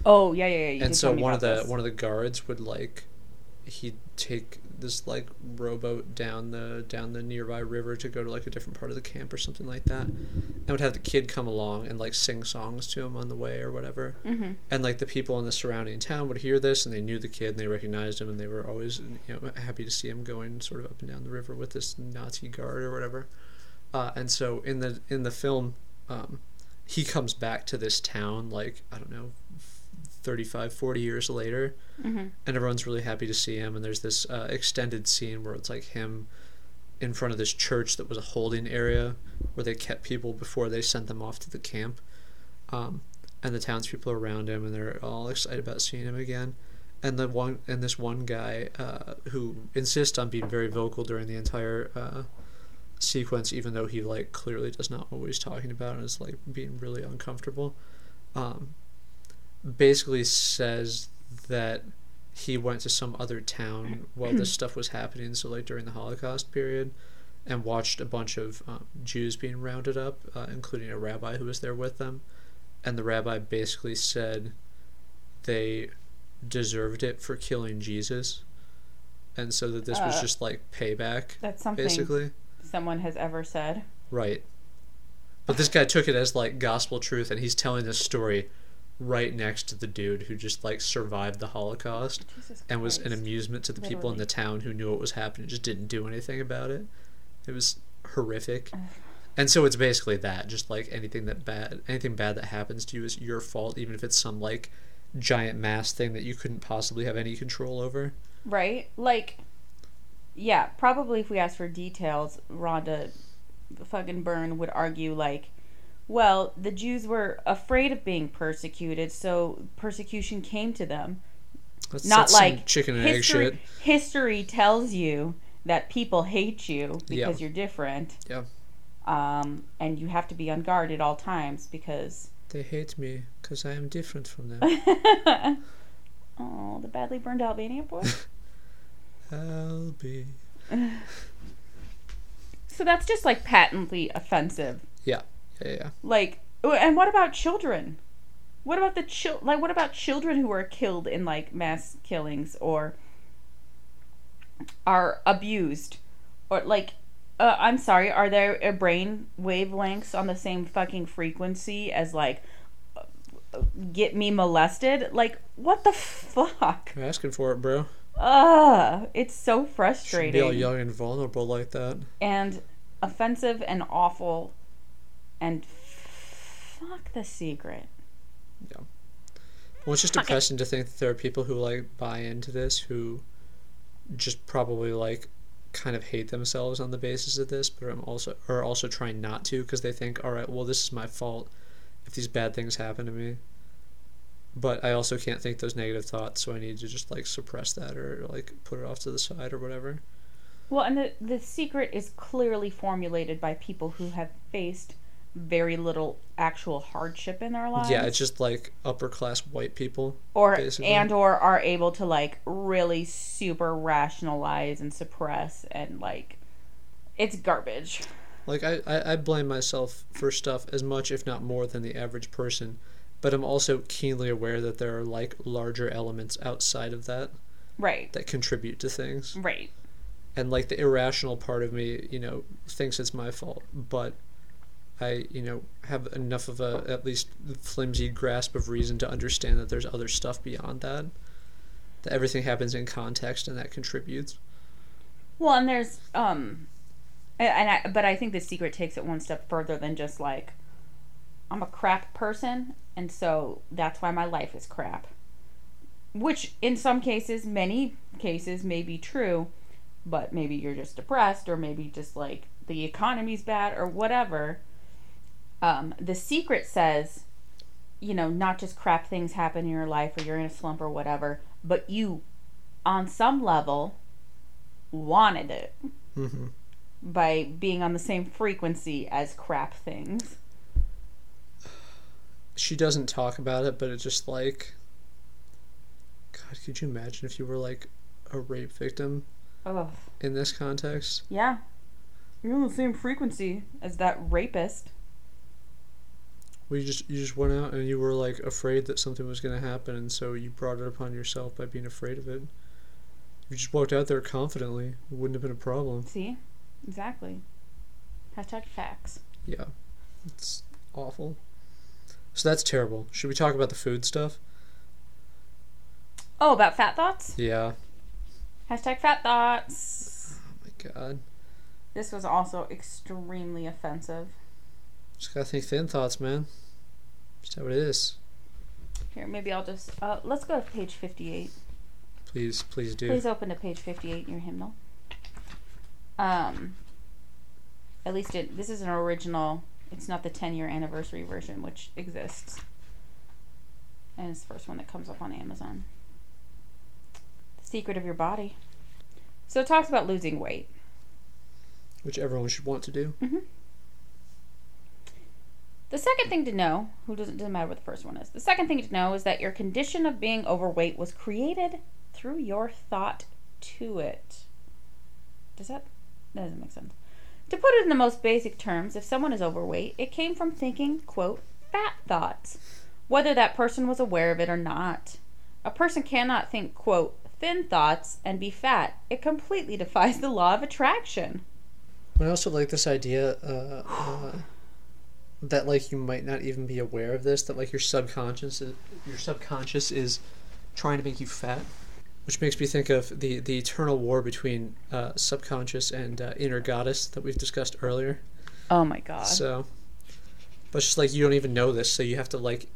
Oh yeah, yeah, yeah. You and so one of the this. one of the guards would like he'd take this like rowboat down the down the nearby river to go to like a different part of the camp or something like that and would have the kid come along and like sing songs to him on the way or whatever Mhm. and like the people in the surrounding town would hear this and they knew the kid and they recognized him and they were always you know happy to see him going sort of up and down the river with this nazi guard or whatever uh, and so in the in the film um, he comes back to this town like i don't know 35 40 years later Mhm. and everyone's really happy to see him and there's this uh, extended scene where it's like him in front of this church that was a holding area where they kept people before they sent them off to the camp. Um, and the townspeople are around him and they're all excited about seeing him again. And the one and this one guy uh, who insists on being very vocal during the entire uh, sequence even though he like clearly does not know what he's talking about and is like being really uncomfortable. Um, basically says that he went to some other town while this stuff was happening so like during the holocaust period and watched a bunch of um, jews being rounded up uh, including a rabbi who was there with them and the rabbi basically said they deserved it for killing jesus and so that this was Uh, just like payback That's something basically someone has ever said. Right. But this guy took it as like gospel truth, and he's telling this story right next to the dude who just like survived the Holocaust and was an amusement to the people in the town who knew what was happening, just didn't do anything about it. It was horrific. And so it's basically that, just like anything that bad, anything bad that happens to you is your fault, even if it's some like giant mass thing that you couldn't possibly have any control over. Right? Like, yeah, probably if we asked for details, Rhonda fucking Byrne would argue, like, well, the Jews were afraid of being persecuted, so persecution came to them. That's, Not that's like chicken and egg history, shit. history tells you that people hate you Yeah. because you're different. Yeah. Um, and you have to be on guard at all times because. They hate me because I am different from them. oh, the badly burned Albania boy. I'll be. so that's just like patently offensive. Yeah, yeah. Like, oh, and what about children? What about the chil- like? What about children who are killed in like mass killings or are abused, or like? Uh, I'm sorry. Are there uh, brain wavelengths on the same fucking frequency as like uh, get me molested? Like, what the fuck? You're asking for it, bro. Ugh, it's so Shouldn't be frustrating all young and vulnerable like that. and offensive and awful and fuck the secret. Yeah. Well, it's just Fuck it. depressing to think that there are people who like buy into this who just probably like kind of hate themselves on the basis of this, but I'm also are also trying not to because they think, all right, well, this is my fault if these bad things happen to me. But I also can't think those negative thoughts, so I need to just like suppress that or like put it off to the side or whatever. Well, and the the secret is clearly formulated by people who have faced very little actual hardship in their lives. Yeah, it's just like upper class white people. or basically. and or are able to like really super rationalize and suppress and like it's garbage. Like I, I, I blame myself for stuff as much, if not more, than the average person, but I'm also keenly aware that there are like larger elements outside of that Right. that contribute to things. Right. and like the irrational part of me, you know, thinks it's my fault, but I, you know, have enough of a at least flimsy grasp of reason to understand that there's other stuff beyond that. That everything happens in context and that contributes. Well, and there's um, and I but I think the secret takes it one step further than just like I'm a crap person, and so that's why my life is crap. Which in some cases, many cases, may be true, but maybe you're just depressed, or maybe just like the economy's bad, or whatever. Um, the secret says, you know, not just crap things happen in your life, or you're in a slump, or whatever, but you, on some level, wanted it Mm-hmm. by being on the same frequency as crap things. She doesn't talk about it, but it's just like, God, could you imagine if you were like a rape victim Ugh. in this context? Yeah. You're on the same frequency as that rapist. Well, you just you just went out and you were like afraid that something was going to happen, and so you brought it upon yourself by being afraid of it. You just walked out there confidently, it wouldn't have been a problem. See? Exactly. Hashtag facts. Yeah, it's awful. So that's terrible. Should we talk about the food stuff? Oh, about fat thoughts? Yeah. Hashtag fat thoughts. Oh my god. This was also extremely offensive. Just gotta think thin thoughts, man. Just how it is. Here, maybe I'll just. Uh, let's go to page 58. Please, please do. Please open to page 58 in your hymnal. Um, at least it, this is an original. It's not the 10 year anniversary version, which exists. And it's the first one that comes up on Amazon. The Secret of Your Body. So it talks about losing weight. Which everyone should want to do. The second thing to know, who doesn't doesn't matter what the first one is. The second thing to know is that your condition of being overweight was created through your thought to it. Does that that doesn't make sense. To put it in the most basic terms, if someone is overweight, it came from thinking, quote, fat thoughts, whether that person was aware of it or not. A person cannot think, quote, thin thoughts and be fat. It completely defies the law of attraction. I also like this idea uh, uh, that like you might not even be aware of this. That like your subconscious, is, your subconscious is trying to make you fat, which makes me think of the the eternal war between uh, subconscious and uh, inner goddess that we've discussed earlier. Oh my god. So, but it's just like you don't even know this, so you have to like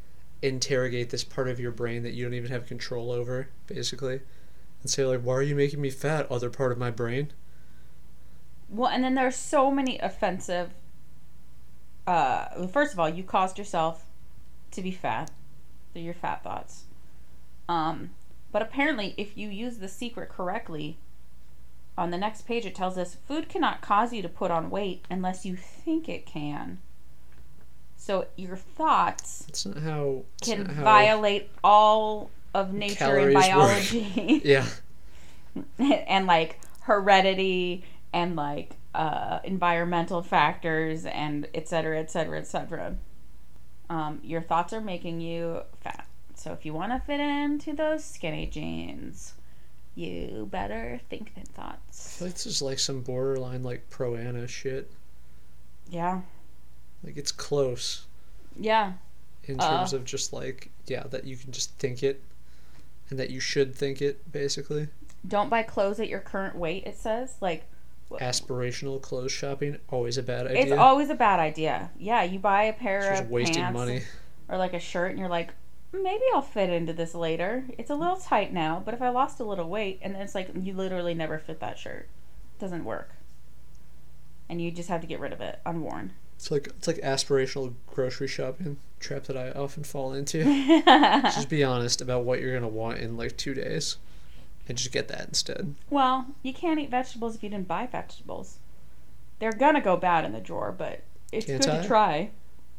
interrogate this part of your brain that you don't even have control over, basically, and say like, "Why are you making me fat?" Other part of my brain. Well, and then there's so many offensive. Uh, first of all, you caused yourself to be fat through your fat thoughts. Um, but apparently, if you use the secret correctly, on the next page it tells us food cannot cause you to put on weight unless you think it can. So your thoughts That's not how. that's can not how- violate all of nature and biology. Yeah. and like heredity and like uh, environmental factors and et cetera, et cetera, et cetera. Um, your thoughts are making you fat. So if you want to fit into those skinny jeans, you better think thin I thoughts. feel like this is like some borderline like pro Ana shit. Yeah. Like it's close Yeah. in Uh. terms of just like yeah that you can just think it, and that you should think it basically. Don't buy clothes at your current weight, it says. Like, Aspirational clothes shopping always a bad idea. it's always a bad idea. Yeah, you buy a pair It's of wasting pants money. or like a shirt and you're like maybe i'll fit into this later it's a little tight now but if i lost a little weight and then it's like you literally never fit that shirt it doesn't work and you just have to get rid of it unworn It's like it's like aspirational grocery shopping trap that I often fall into. just be honest about what you're gonna want in like two days, and just get that instead. well you can't eat vegetables if you didn't buy vegetables they're gonna go bad in the drawer but it's Can't good I? to try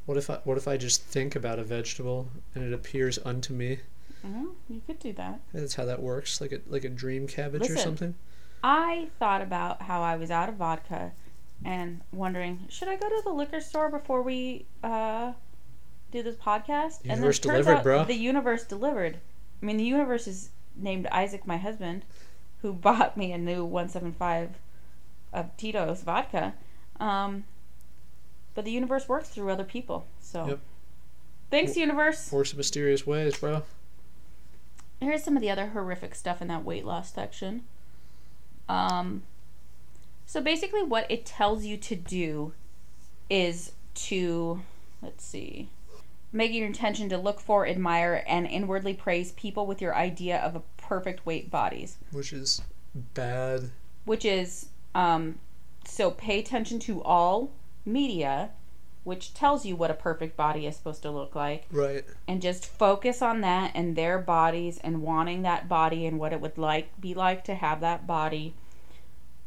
What if I what if I just think about a vegetable and it appears unto me? Mhm, you could do that That's how that works, like a like a dream cabbage or Listen. something. I thought about how I was out of vodka and wondering, should I go to the liquor store before we uh, do this podcast? and then Universe it turns delivered, out bro. The universe delivered. I mean, the universe is named Isaac, my husband, who bought me a new 175 of Tito's vodka. Um, but the universe works through other people. So, Yep. thanks, universe. Works in mysterious ways, bro. Here's some of the other horrific stuff in that weight loss section. Um, so basically, what it tells you to do is to, let's see, make your intention to look for, admire, and inwardly praise people with your idea of a perfect weight bodies, Which is bad. which is, um, so pay attention to all media, which tells you what a perfect body is supposed to look like Right. and just focus on that and their bodies and wanting that body and what it would like be like to have that body.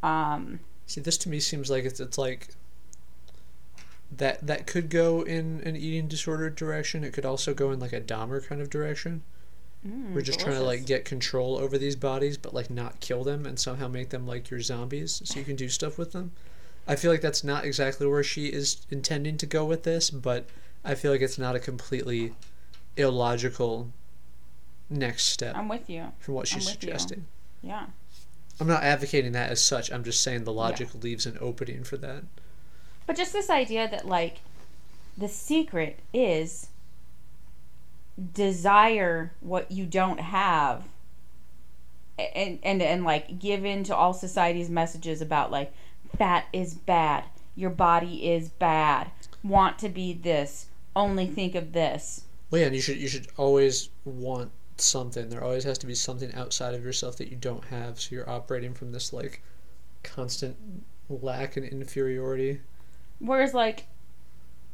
Um, See, this to me seems like it's it's like that that could go in an eating disorder direction. It could also go in like a Dahmer kind of direction. mm, We're just trying to like get control over these bodies, but like not kill them and somehow make them like your zombies, so you can do stuff with them. I feel like that's not exactly where she is intending to go with this, but I feel like it's not a completely illogical next step I'm with you. from what she's I'm you. suggesting. Yeah. I'm not advocating that as such. I'm just saying the logic leaves an opening for that. But just this idea that like the secret is desire what you don't have and and and like give in to all society's messages about like fat is bad, your body is bad, want to be this, only think of this. Well, yeah, and you should you should always want something. There always has to be something outside of yourself that you don't have. So you're operating from this like constant lack and inferiority. Whereas like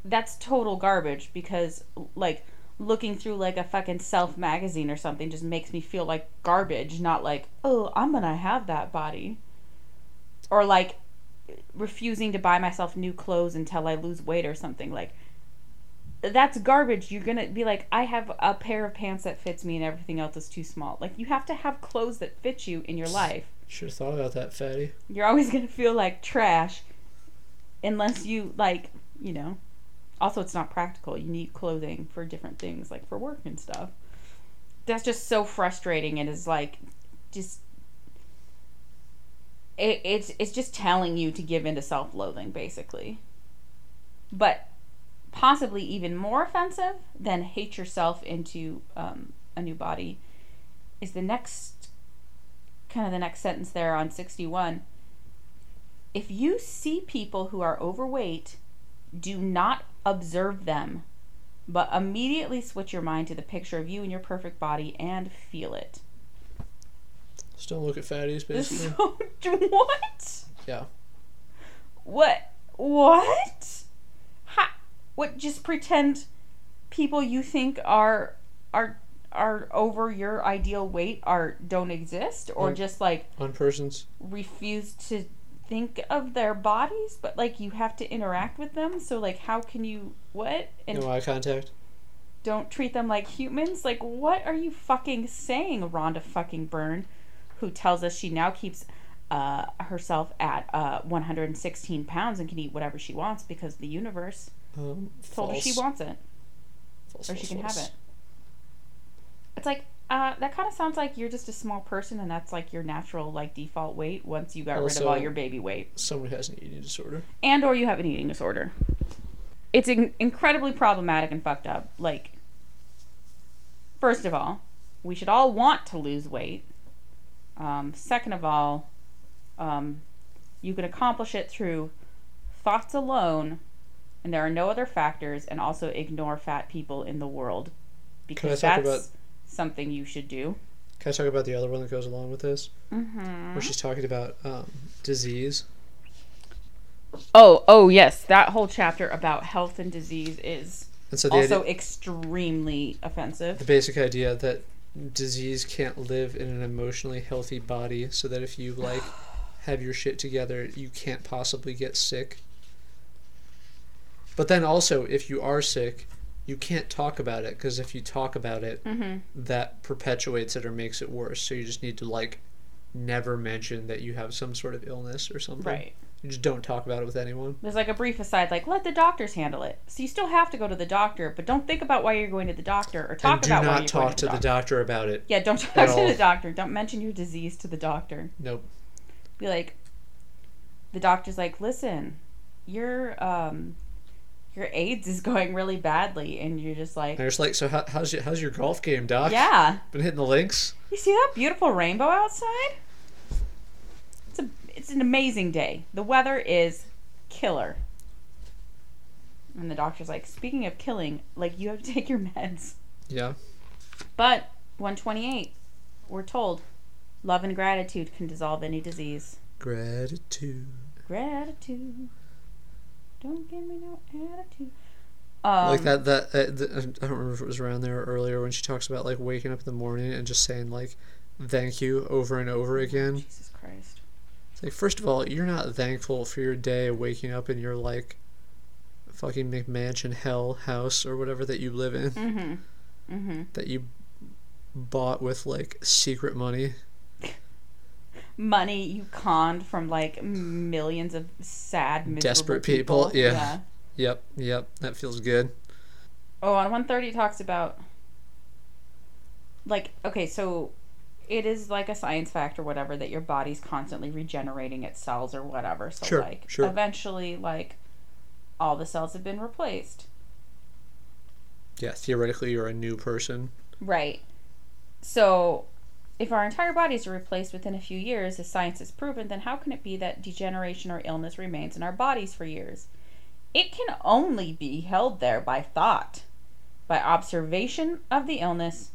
that's total garbage because like looking through like a fucking self magazine or something just makes me feel like garbage, not like, oh, I'm gonna have that body. Or like refusing to buy myself new clothes until I lose weight or something. Like that's garbage. You're gonna be like, I have a pair of pants that fits me and everything else is too small. Like you have to have clothes that fit you in your life. Should have thought about that, fatty. You're always gonna feel like trash unless you like, you know. Also, it's not practical. You need clothing for different things, like for work and stuff. That's just so frustrating, It is like, just it, it's it's just telling you to give into self-loathing, basically. But possibly even more offensive than hate yourself into um, a new body is the next kind of the next sentence there on 61 if you see people who are overweight do not observe them but immediately switch your mind to the picture of you and your perfect body and feel it Still look at fatties, basically. so what Yeah. what what ha, what just pretend people you think are are are over your ideal weight are don't exist or just like On persons. refuse to think of their bodies but like you have to interact with them. So like how can you what? And No eye contact. don't treat them like humans? Like what are you fucking saying rhonda fucking byrne who tells us she now keeps uh, herself at uh, 116 pounds and can eat whatever she wants because the universe Um, told her she wants it. False, or false, she can false. have it. It's like uh, that kind of sounds like you're just a small person and that's like your natural like default weight once you got rid of all your baby weight Someone has an eating disorder. and or you have an eating disorder. It's in- incredibly problematic and fucked up. Like, first of all, we should all want to lose weight. Um, second of all, um, you can accomplish it through thoughts alone, and there are no other factors. And also ignore fat people in the world because talk that's about- something you should do. Can I talk about the other one that goes along with this? Mm-hmm. Where she's talking about um, disease. Oh, oh yes, that whole chapter about health and disease is And so also idea, extremely offensive. the basic idea that disease can't live in an emotionally healthy body, so that if you like have your shit together, you can't possibly get sick. But then also, if you are sick, you can't talk about it because if you talk about it, Mm-hmm. that perpetuates it or makes it worse. So you just need to like never mention that you have some sort of illness or something. Right. You just don't talk about it with anyone. There's like a brief aside, like let the doctors handle it. So you still have to go to the doctor, but don't think about why you're going to the doctor or talk and do about why not you're talk going to the doctor. doctor about it. Yeah, don't talk to the doctor. Don't mention your disease to the doctor. Nope. Be like, the doctor's like, "Listen, your um your AIDS is going really badly." And you're just like, it's like, so how, how's your how's your golf game, doc? "Yeah. Been hitting the links? You see that beautiful rainbow outside? It's a it's an amazing day. The weather is killer." And the doctor's like, "Speaking of killing, like you have to take your meds." Yeah. But 128, we're told, love and gratitude can dissolve any disease. Gratitude. Gratitude. Don't give me no attitude. Um, like that that uh, the, I don't remember if it was around there earlier when she talks about like waking up in the morning and just saying like thank you over and over again. Jesus Christ. It's like first of all, you're not thankful for your day waking up in your like fucking McMansion hell house or whatever that you live in Mm-hmm. Mm-hmm. that you bought with like secret money. Money you conned from like millions of sad, miserable Desperate people, yeah. yeah. Yep, yep, that feels good. Oh, on 130 talks about like okay, so it is like a science fact or whatever that your body's constantly regenerating its cells or whatever. So Sure, like sure. eventually like all the cells have been replaced. Yeah, theoretically you're a new person. Right. So if our entire bodies are replaced within a few years, as science has proven, then how can it be that degeneration or illness remains in our bodies for years? It can only be held there by thought, by observation of the illness,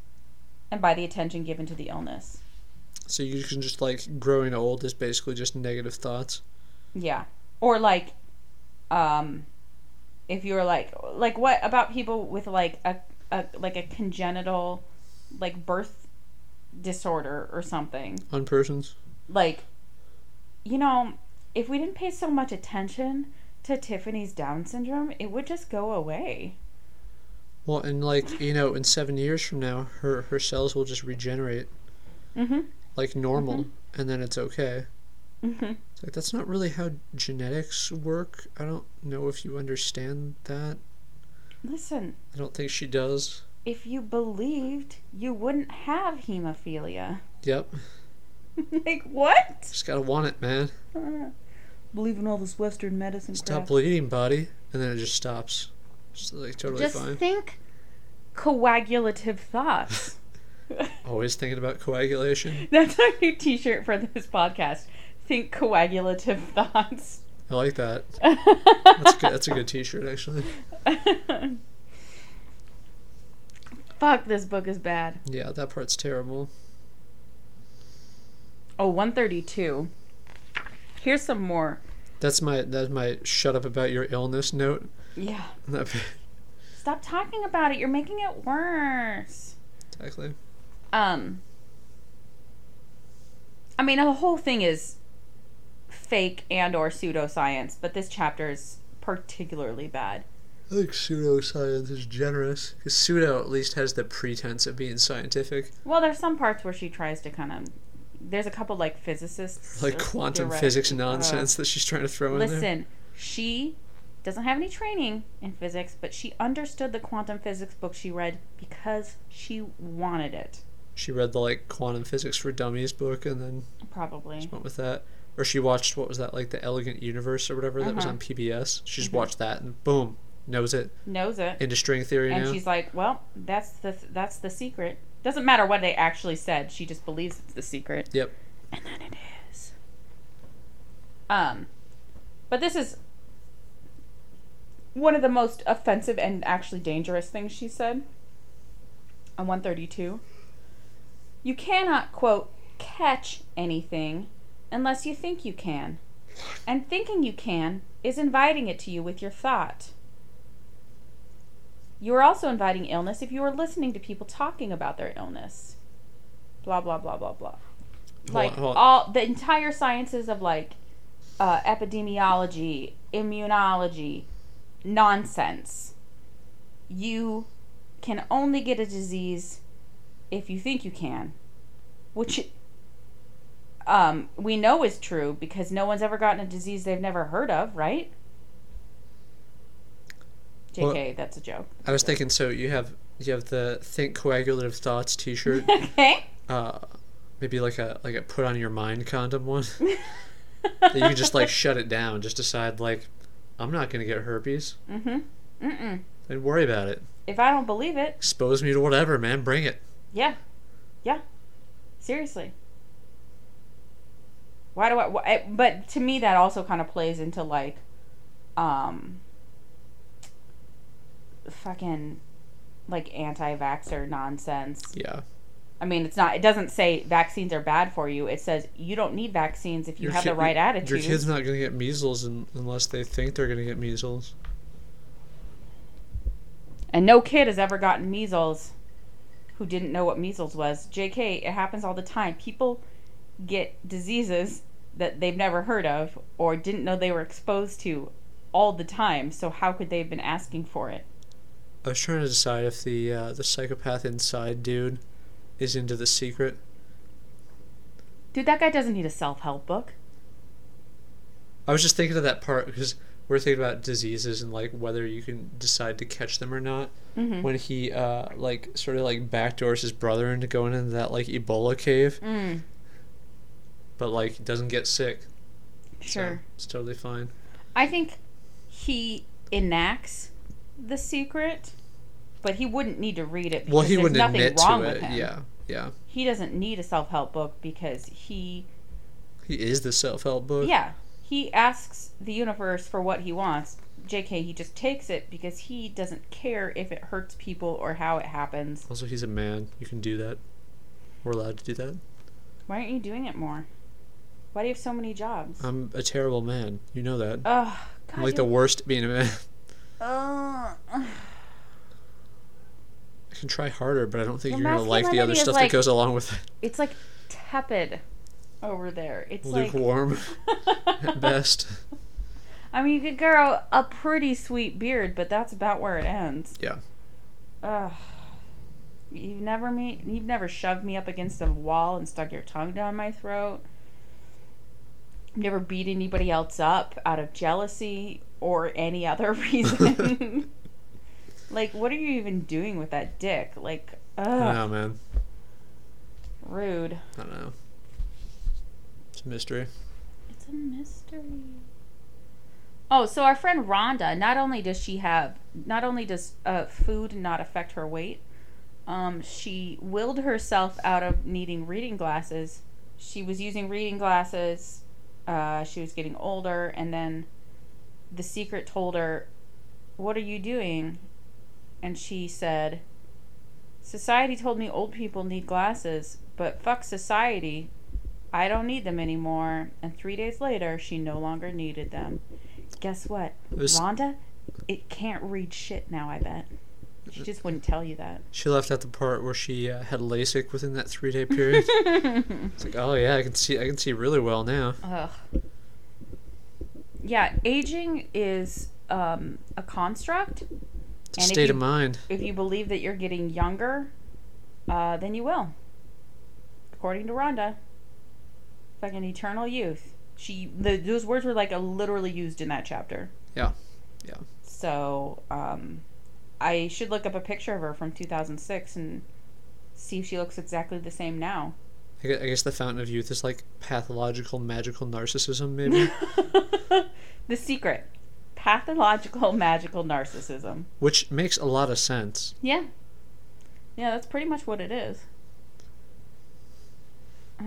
and by the attention given to the illness. So you can just like growing old is basically just negative thoughts. Yeah. Or like um if you're like like what about people with like a, a like a congenital like birth disorder or something? on persons. Like you know, if we didn't pay so much attention to Tiffany's Down syndrome, it would just go away. Well, and like you know, in seven years from now, her her cells will just regenerate Mhm. like normal, and then it's okay. Mhm. It's like that's not really how genetics work. I don't know if you understand that. Listen, I don't think she does. If you believed, you wouldn't have hemophilia. Yep, like what? just gotta want it, man. Believe in all this Western medicine Stop crap. bleeding, body, and then it just stops. Just like totally Just fine. think coagulative thoughts. Always thinking about coagulation. That's our new T-shirt for this podcast. Think coagulative thoughts. I like that. That's good. That's a good T-shirt, actually. Fuck, this book is bad. Yeah, that part's terrible. Oh, 132. Here's some more. That's my that's my shut up about your illness note. Yeah. Stop talking about it. You're making it worse. exactly. Um. I mean, the whole thing is fake and or pseudoscience, but this chapter is particularly bad. I think pseudoscience is generous because pseudo at least has the pretense of being scientific, Well, there's some parts where she tries to kind of. There's a couple like physicists, like quantum theoret- physics uh, nonsense that she's trying to throw in there. Listen, she doesn't have any training in physics, but she understood the quantum physics book she read because she wanted it. She read the like quantum physics for dummies book and then Probably. went with that. Or she watched what was that like the Elegant Universe or whatever that was Uh-huh. on PBS. She just Mhm. watched that and boom, knows it Knows it. into string theory and now. she's like, "Well, that's the that's the secret. Doesn't matter what they actually said. She just believes it's the secret." Yep. And then it is. Um, but this is one of the most offensive and actually dangerous things she said. On one thirty two. You cannot quote catch anything unless you think you can. And thinking you can is inviting it to you with your thought. You are also inviting illness if you are listening to people talking about their illness. Blah blah blah blah blah. Hold Like on, all the entire sciences of like uh, epidemiology, immunology, nonsense. You can only get a disease if you think you can, which um, we know is true because no one's ever gotten a disease they've never heard of, right? Well- JK, that's a joke. I was thinking so you have you have the think coagulative thoughts t-shirt okay. uh maybe like a like a put on your mind condom one that you can just like shut it down, just decide like, I'm not gonna get herpes. mm-hmm. Mm-mm. Don't worry about it. If I don't believe it, Expose me to whatever, man. Bring it. yeah, yeah, seriously. Why do I? Why, but to me, that also kind of plays into like, um, fucking, like anti-vaxxer nonsense. Yeah. I mean, it's not. It doesn't say vaccines are bad for you. It says you don't need vaccines if you Your have the right attitude. Your kid's not gonna get measles un- unless they think they're gonna get measles. And no kid has ever gotten measles who didn't know what measles was. JK, it happens all the time. People get diseases that they've never heard of or didn't know they were exposed to all the time. So how could they have been asking for it? I was trying to decide if the uh, the psychopath inside dude is into the secret. Dude, that guy doesn't need a self-help book. I was just thinking of that part because we're thinking about diseases and like whether you can decide to catch them or not. Mhm. When he uh like sort of like backdoors his brother into going into that like Ebola cave, Mm, but like doesn't get sick. so sure. it's totally fine. I think he enacts the secret, but he wouldn't need to read it because Well, he there's wouldn't nothing admit wrong to with it. him. Yeah, yeah. He doesn't need a self-help book because he He is the self help book. Yeah, he asks the universe for what he wants. JK, he just takes it because he doesn't care if it hurts people or how it happens. Also, he's a man. You can do that. We're allowed to do that. Why aren't you doing it more? Why do you have so many jobs? I'm a terrible man. You know that. Oh, God, I'm like the worst at being a man. Uh. Ugh. I can try harder, but I don't think Your you're gonna like the other stuff like- that goes along with it. it's like tepid over there. It's like Lukewarm at best. I mean, you could grow a pretty sweet beard, but that's about where it ends. Yeah. Ugh. You've never me. You've never shoved me up against a wall and stuck your tongue down my throat. You've never beat anybody else up out of jealousy or any other reason. like, what are you even doing with that dick? Like, I know, man. rude. I don't know. It's a mystery. It's a mystery. Oh, so our friend Rhonda, not only does she have, not only does uh, food not affect her weight, um, she willed herself out of needing reading glasses. She was using reading glasses. Uh, she was getting older, and then the secret told her, What are you doing? And she said, Society told me old people need glasses, but fuck society. I don't need them anymore. And three days later, she no longer needed them. Guess what? Was- Rhonda, it can't read shit now, I bet. She just wouldn't tell you that. She left out the part where she uh, had LASIK within that three day period. it's like, oh yeah, I can see. I can see really well now. Ugh. Yeah, aging is um, a construct. It's a state you- of mind. If you believe that you're getting younger, uh, then you will. According to Rhonda, like an eternal youth. She the, those words were like a, literally used in that chapter. Yeah. Yeah. So um, I should look up a picture of her from 2006 and see if she looks exactly the same now. I guess the fountain of youth is like pathological, magical narcissism, maybe, the secret. Pathological magical narcissism. which makes a lot of sense. Yeah. Yeah, that's pretty much what it is.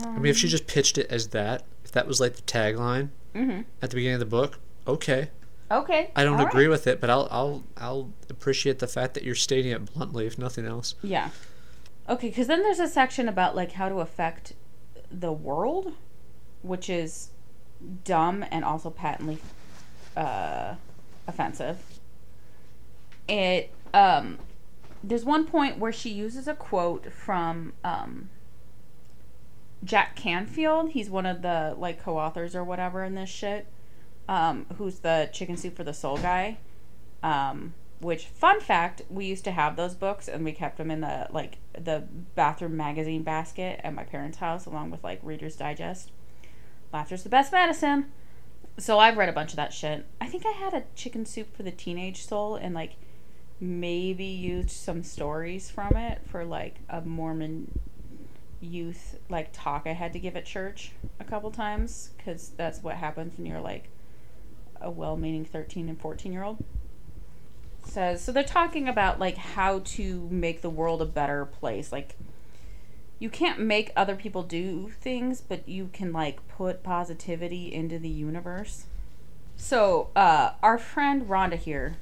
I mean, if she just pitched it as that, if that was like the tagline hmm at the beginning of the book, okay. Okay. I don't all agree right. with it, but I'll I'll I'll appreciate the fact that you're stating it bluntly, if nothing else. Yeah. Okay, because then there's a section about like how to affect the world, which is dumb and also patently uh, offensive. It um, there's one point where she uses a quote from um, Jack Canfield. He's one of the like co-authors or whatever in this shit. Um, who's the Chicken Soup for the Soul guy? Um, which fun fact, we used to have those books and we kept them in the like the bathroom magazine basket at my parents' house along with like Reader's Digest. Laughter's the best medicine. So I've read a bunch of that shit. I think I had a Chicken Soup for the Teenage Soul and like maybe used some stories from it for like a Mormon youth like talk I had to give at church a couple times because that's what happens when you're like a well-meaning 13 and 14 year old says so they're talking about like how to make the world a better place. Like you can't make other people do things but you can like put positivity into the universe. So uh our friend rhonda here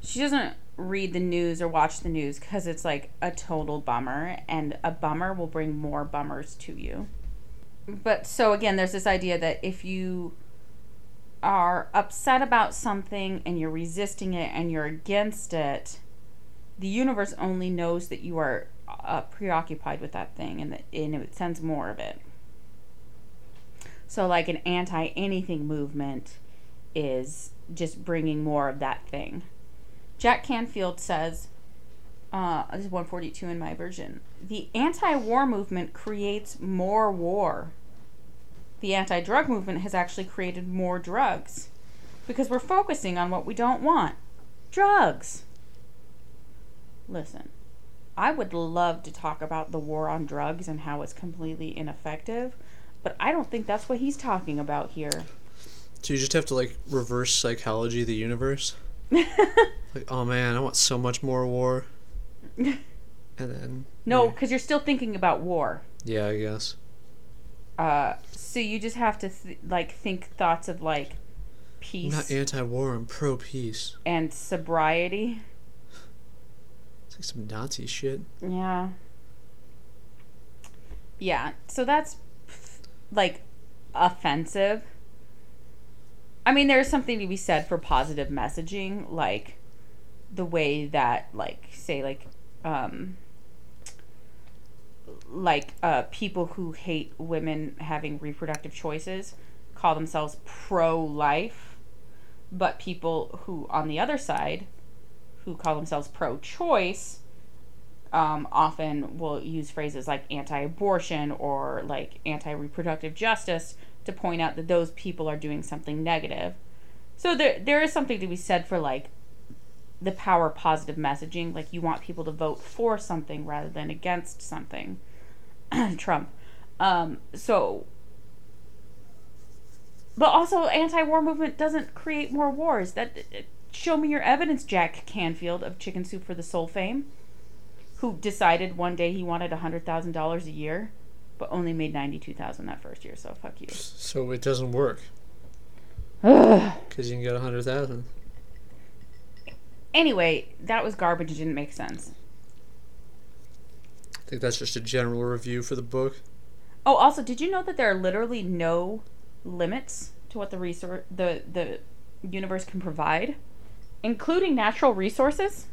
she doesn't read the news or watch the news because it's like a total bummer and a bummer will bring more bummers to you. But so again there's this idea that if you are upset about something and you're resisting it and you're against it the universe only knows that you are uh, preoccupied with that thing and, that, and it sends more of it so like an anti anything movement is just bringing more of that thing Jack Canfield says, uh, this is 142 in my version. The anti war movement creates more war. The anti drug movement has actually created more drugs because we're focusing on what we don't want drugs. Listen, I would love to talk about the war on drugs and how it's completely ineffective, but I don't think that's what he's talking about here. So you just have to like reverse psychology of the universe. like, oh man, I want so much more war. and then No, yeah. because you're still thinking about war. Yeah, I guess. Uh, so you just have to th- like think thoughts of like I'm peace not anti-war. I'm pro-peace. and sobriety. It's like some Nazi shit. Yeah. Yeah. So that's like offensive. I mean, there's something to be said for positive messaging, like the way that, like, say, like, um, like uh, people who hate women having reproductive choices call themselves pro-life, but people who, on the other side, who call themselves pro-choice, um, often will use phrases like anti-abortion or like anti-reproductive justice to point out that those people are doing something negative. So there there is something to be said for like the power of positive messaging. Like you want people to vote for something rather than against something. Trump. Um, so but also anti-war movement doesn't create more wars. That show me your evidence, Jack Canfield of Chicken Soup for the Soul fame, who decided one day he wanted hundred thousand dollars a year but only made 92,000 that first year, so fuck you. So it doesn't work because you can get a hundred thousand. anyway, that was garbage. It didn't make sense. I think that's just a general review for the book. Oh, also, did you know that there are literally no limits to what the resource the the universe can provide, including natural resources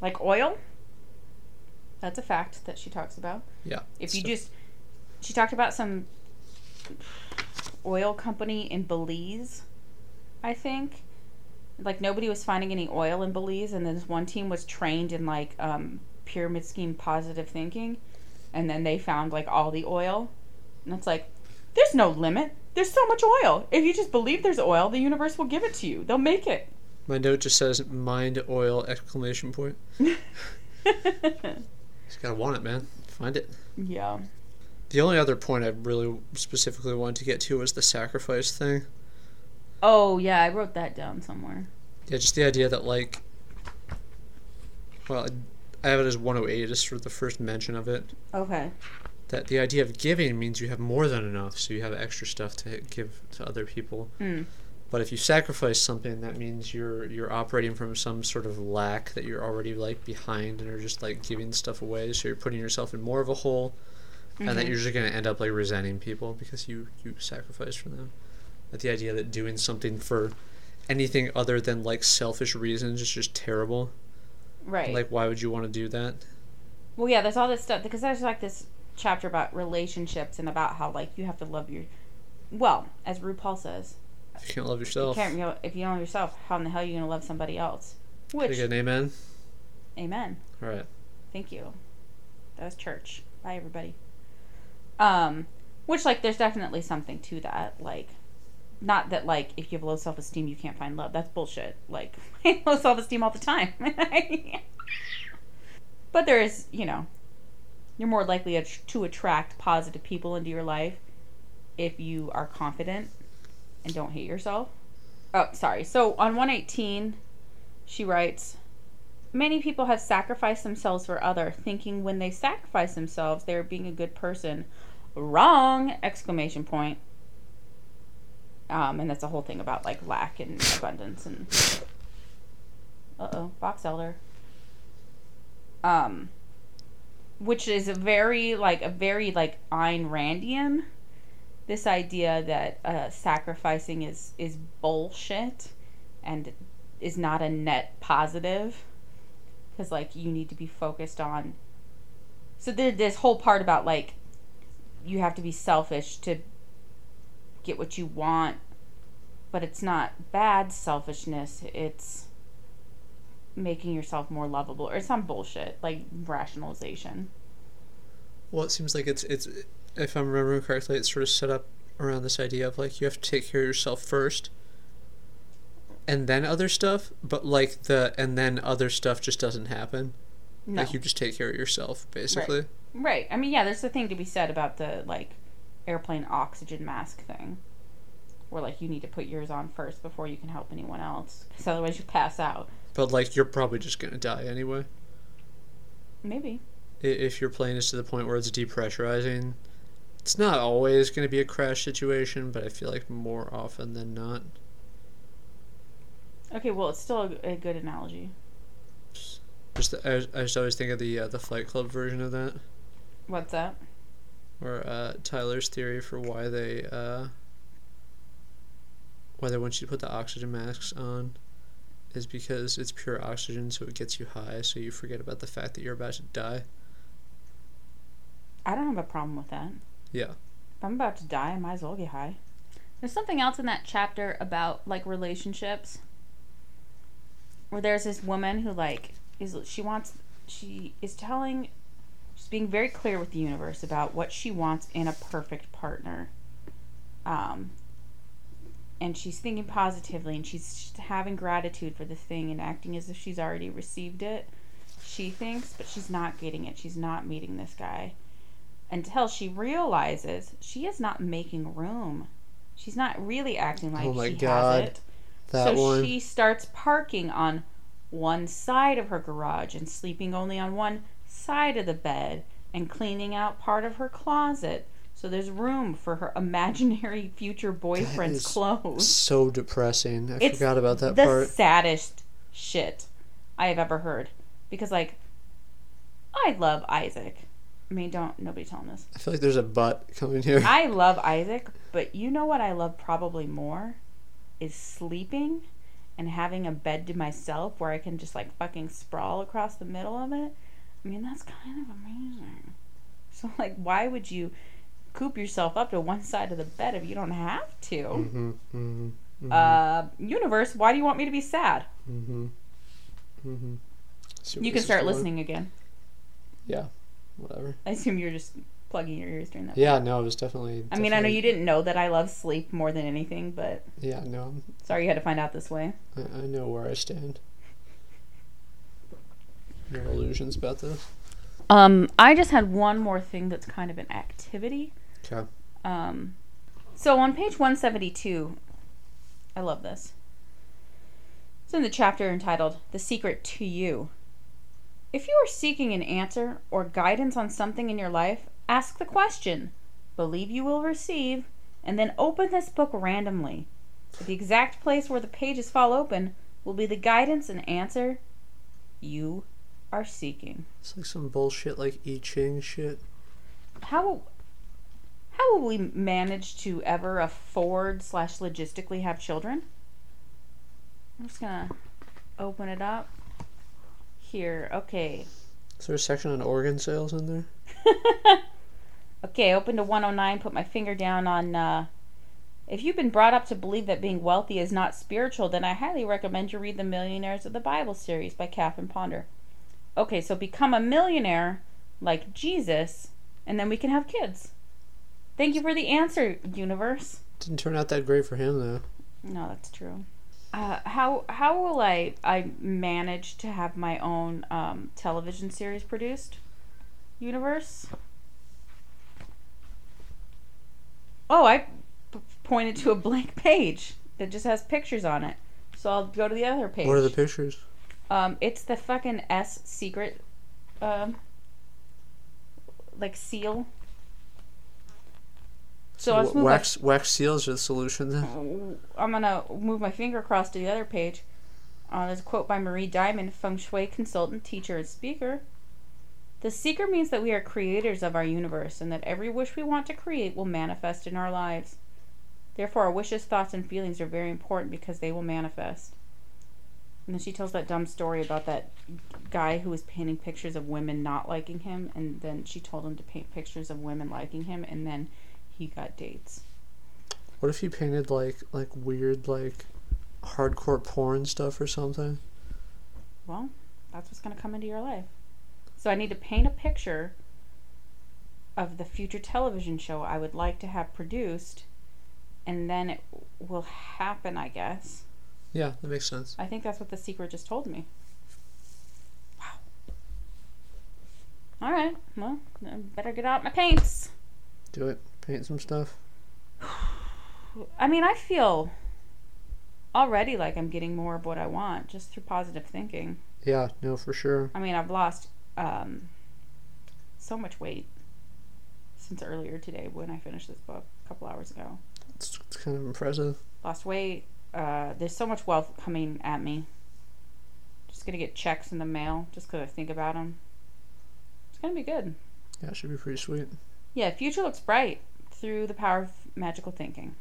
like oil? That's a fact that she talks about. Yeah. If you So- just, she talked about some oil company in Belize, I think. Like nobody was finding any oil in Belize, and then this one team was trained in like um, pyramid scheme positive thinking, and then they found like all the oil, and it's like, there's no limit. There's so much oil. If you just believe there's oil, the universe will give it to you. They'll make it. My note just says "mind oil!" exclamation point. Just gotta want it, man. Find it. yeah. The only other point I really specifically wanted to get to was the sacrifice thing. Oh yeah, I wrote that down somewhere. Yeah, just the idea that like, well, I have it as 108 just for the first mention of it. Okay. That the idea of giving means you have more than enough, so you have extra stuff to give to other people. Hmm. But if you sacrifice something, that means you're you're operating from some sort of lack that you're already like behind, and are just like giving stuff away. So you're putting yourself in more of a hole, and that Mhm. you're just gonna end up like resenting people because you you sacrificed for them. That the idea that doing something for anything other than like selfish reasons is just terrible. Right. Like, why would you want to do that? Well, yeah, there's all this stuff because there's like this chapter about relationships and about how like you have to love your. Well, as RuPaul says, If you can't love you yourself, can't. You know, if you don't love yourself, how in the hell are you gonna love somebody else? Can I Which, get an amen. amen. All right. Thank you. That was church. Bye, everybody. Um, which like there's definitely something to that. Like, not that like if you have low self esteem you can't find love. That's bullshit. Like, low self esteem all the time. but there is, you know, you're more likely to attract positive people into your life if you are confident and don't hate yourself. Oh, sorry. So on 118, she writes Many people have sacrificed themselves for other, thinking when they sacrifice themselves, they are being a good person. Wrong! Exclamation point. Um, and that's a whole thing about like lack and abundance and. Uh oh, box elder. Um, which is a very like a very like Ayn Randian. This idea that uh, sacrificing is is bullshit, and is not a net positive, because like you need to be focused on. So there's this whole part about like, you have to be selfish to get what you want, but it's not bad selfishness. It's making yourself more lovable or it's some bullshit like rationalization. Well, it seems like it's it's if I'm remembering correctly, it's sort of set up around this idea of like you have to take care of yourself first, and then other stuff. But like the and then other stuff just doesn't happen. No. Like you just take care of yourself, basically. Right. I mean, yeah, there's a thing to be said about the like airplane oxygen mask thing. Where like you need to put yours on first before you can help anyone else, because otherwise you pass out. But like you're probably just gonna die anyway. Maybe. If your plane is to the point where it's depressurizing, it's not always gonna be a crash situation, but I feel like more often than not. Okay, well, it's still a, a good analogy. Just I, I just always think of the uh, the Fight Club version of that. What's that? Or uh, Tyler's theory for why they uh, why they want you to put the oxygen masks on is because it's pure oxygen, so it gets you high, so you forget about the fact that you're about to die. I don't have a problem with that. Yeah. If I'm about to die, I might as well get high. There's something else in that chapter about like relationships. Where there's this woman who like is she wants she is telling being very clear with the universe about what she wants in a perfect partner. Um and she's thinking positively and she's having gratitude for the thing and acting as if she's already received it. She thinks, but she's not getting it. She's not meeting this guy until she realizes she is not making room. She's not really acting like Oh my she God. has it. That so one. she starts parking on one side of her garage and sleeping only on one side of the bed and cleaning out part of her closet. So there's room for her imaginary future boyfriend's clothes. so depressing. I It's forgot about that the part. The saddest shit I have ever heard. Because like I love Isaac. I mean, don't nobody tell him this. I feel like there's a butt coming here. I love Isaac, but you know what I love probably more is sleeping and having a bed to myself where I can just like fucking sprawl across the middle of it. I mean, that's kind of amazing. So like, why would you coop yourself up to one side of the bed if you don't have to? mm-hmm, mm-hmm, mm-hmm, Uh, universe, why do you want me to be sad? mm-hmm, mm-hmm. You can start for? listening again. Yeah, whatever. I assume you're just plugging your ears during that. Yeah, no, it was definitely. I mean, I know you didn't know that I love sleep more than anything, but Yeah, no, I'm, sorry you had to find out this way. I, I know where I stand. No illusions about this. Um, I just had one more thing that's kind of an activity. Okay. Um, so on page 172, I love this. It's in the chapter entitled The Secret to You. If you are seeking an answer or guidance on something in your life, ask the question, believe you will receive, and then open this book randomly. The exact place where the pages fall open will be the guidance and answer you are seeking. It's like some bullshit like I Ching shit. how how will we manage to ever afford slash logistically have children? I'm just gonna open it up here. Okay. Is there a section on organ sales in there? okay, open to 109. Put my finger down on. Uh, if you've been brought up to believe that being wealthy is not spiritual, then I highly recommend you read the Millionaires of the Bible series by Catherine Ponder. Okay, so become a millionaire like Jesus, and then we can have kids. Thank you for the answer, universe. Didn't turn out that great for him though. No, that's true. Uh, how how will I I manage to have my own um, television series produced? universe. Oh, I p- pointed to a blank page that just has pictures on it. So I'll go to the other page. What are the pictures? Um, it's the fucking S secret, um, like seal. So just move my- wax wax seals are the solution then. I'm gonna move my finger across to the other page. Uh, there's a quote by Marie Diamond, feng shui consultant, teacher, and speaker. The Secret means that we are creators of our universe and that every wish we want to create will manifest in our lives. Therefore, our wishes, thoughts, and feelings are very important because they will manifest. And then she tells that dumb story about that guy who was painting pictures of women not liking him, and then she told him to paint pictures of women liking him, and then he got dates. What if he painted like like weird like hardcore porn stuff or something? Well, that's what's going to come into your life. So I need to paint a picture of the future television show I would like to have produced, and then it will happen, I guess. Yeah, that makes sense. I think that's what the secret just told me. Wow. All right. Well, I better get out my paints. Do it. Paint some stuff. I mean, I feel already like I'm getting more of what I want just through positive thinking. Yeah, no, for sure. I mean, I've lost um, so much weight since earlier today when I finished this book a couple hours ago. It's, it's kind of impressive. Lost weight. Uh, there's so much wealth coming at me. Just gonna get checks in the mail just 'cause I think about them. It's gonna be good. Yeah, it should be pretty sweet. Yeah, future looks bright through the power of magical thinking.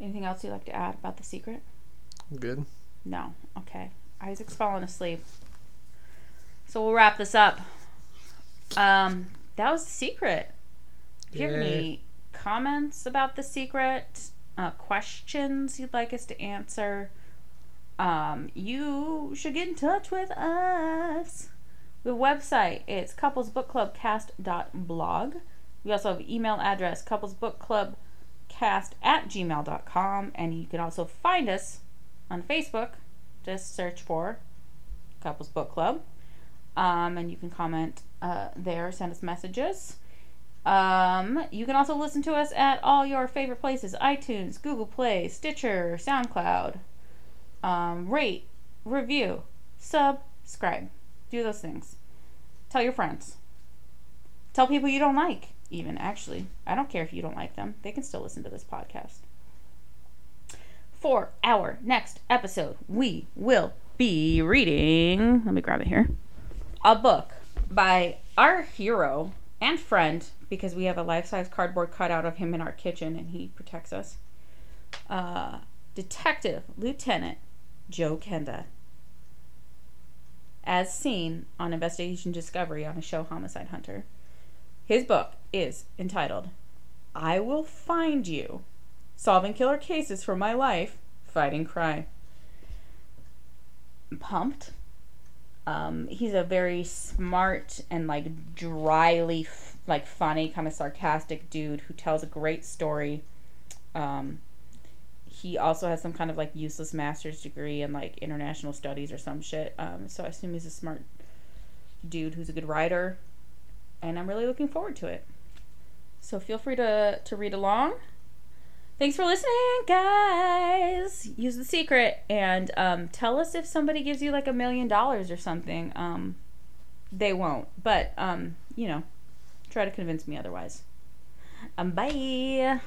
Anything else you'd like to add about the secret? Good. No. Okay. Isaac's falling asleep. So we'll wrap this up. Um, that was the secret. If you have any comments about the secret, uh, questions you'd like us to answer, um, you should get in touch with us. The website it's couplesbookclubcast.blog. We also have email address couplesbookclubcast at gmail.com and you can also find us on Facebook. Just search for Couples Book Club. Um, and you can comment uh, there, send us messages. Um, you can also listen to us at all your favorite places iTunes, Google Play, Stitcher, SoundCloud. Um, rate, review, subscribe. Do those things. Tell your friends. Tell people you don't like, even, actually. I don't care if you don't like them, they can still listen to this podcast. For our next episode, we will be reading. Let me grab it here a book by our hero and friend because we have a life-size cardboard cutout of him in our kitchen and he protects us. Uh, Detective Lieutenant Joe Kenda, as seen on Investigation Discovery on his show Homicide Hunter. His book is entitled "I Will Find You: Solving Killer Cases for My Life, Fighting Crime." I'm pumped. Um, he's a very smart and like dryly, like funny, kind of sarcastic dude who tells a great story. Um, he also has some kind of like useless master's degree in like international studies or some shit. Um, so I assume he's a smart dude who's a good writer, and I'm really looking forward to it. So feel free to to read along. Thanks for listening, guys. Use the secret and um, tell us if somebody gives you like a million dollars or something. Um, they won't, but um, you know, try to convince me otherwise. Um, bye.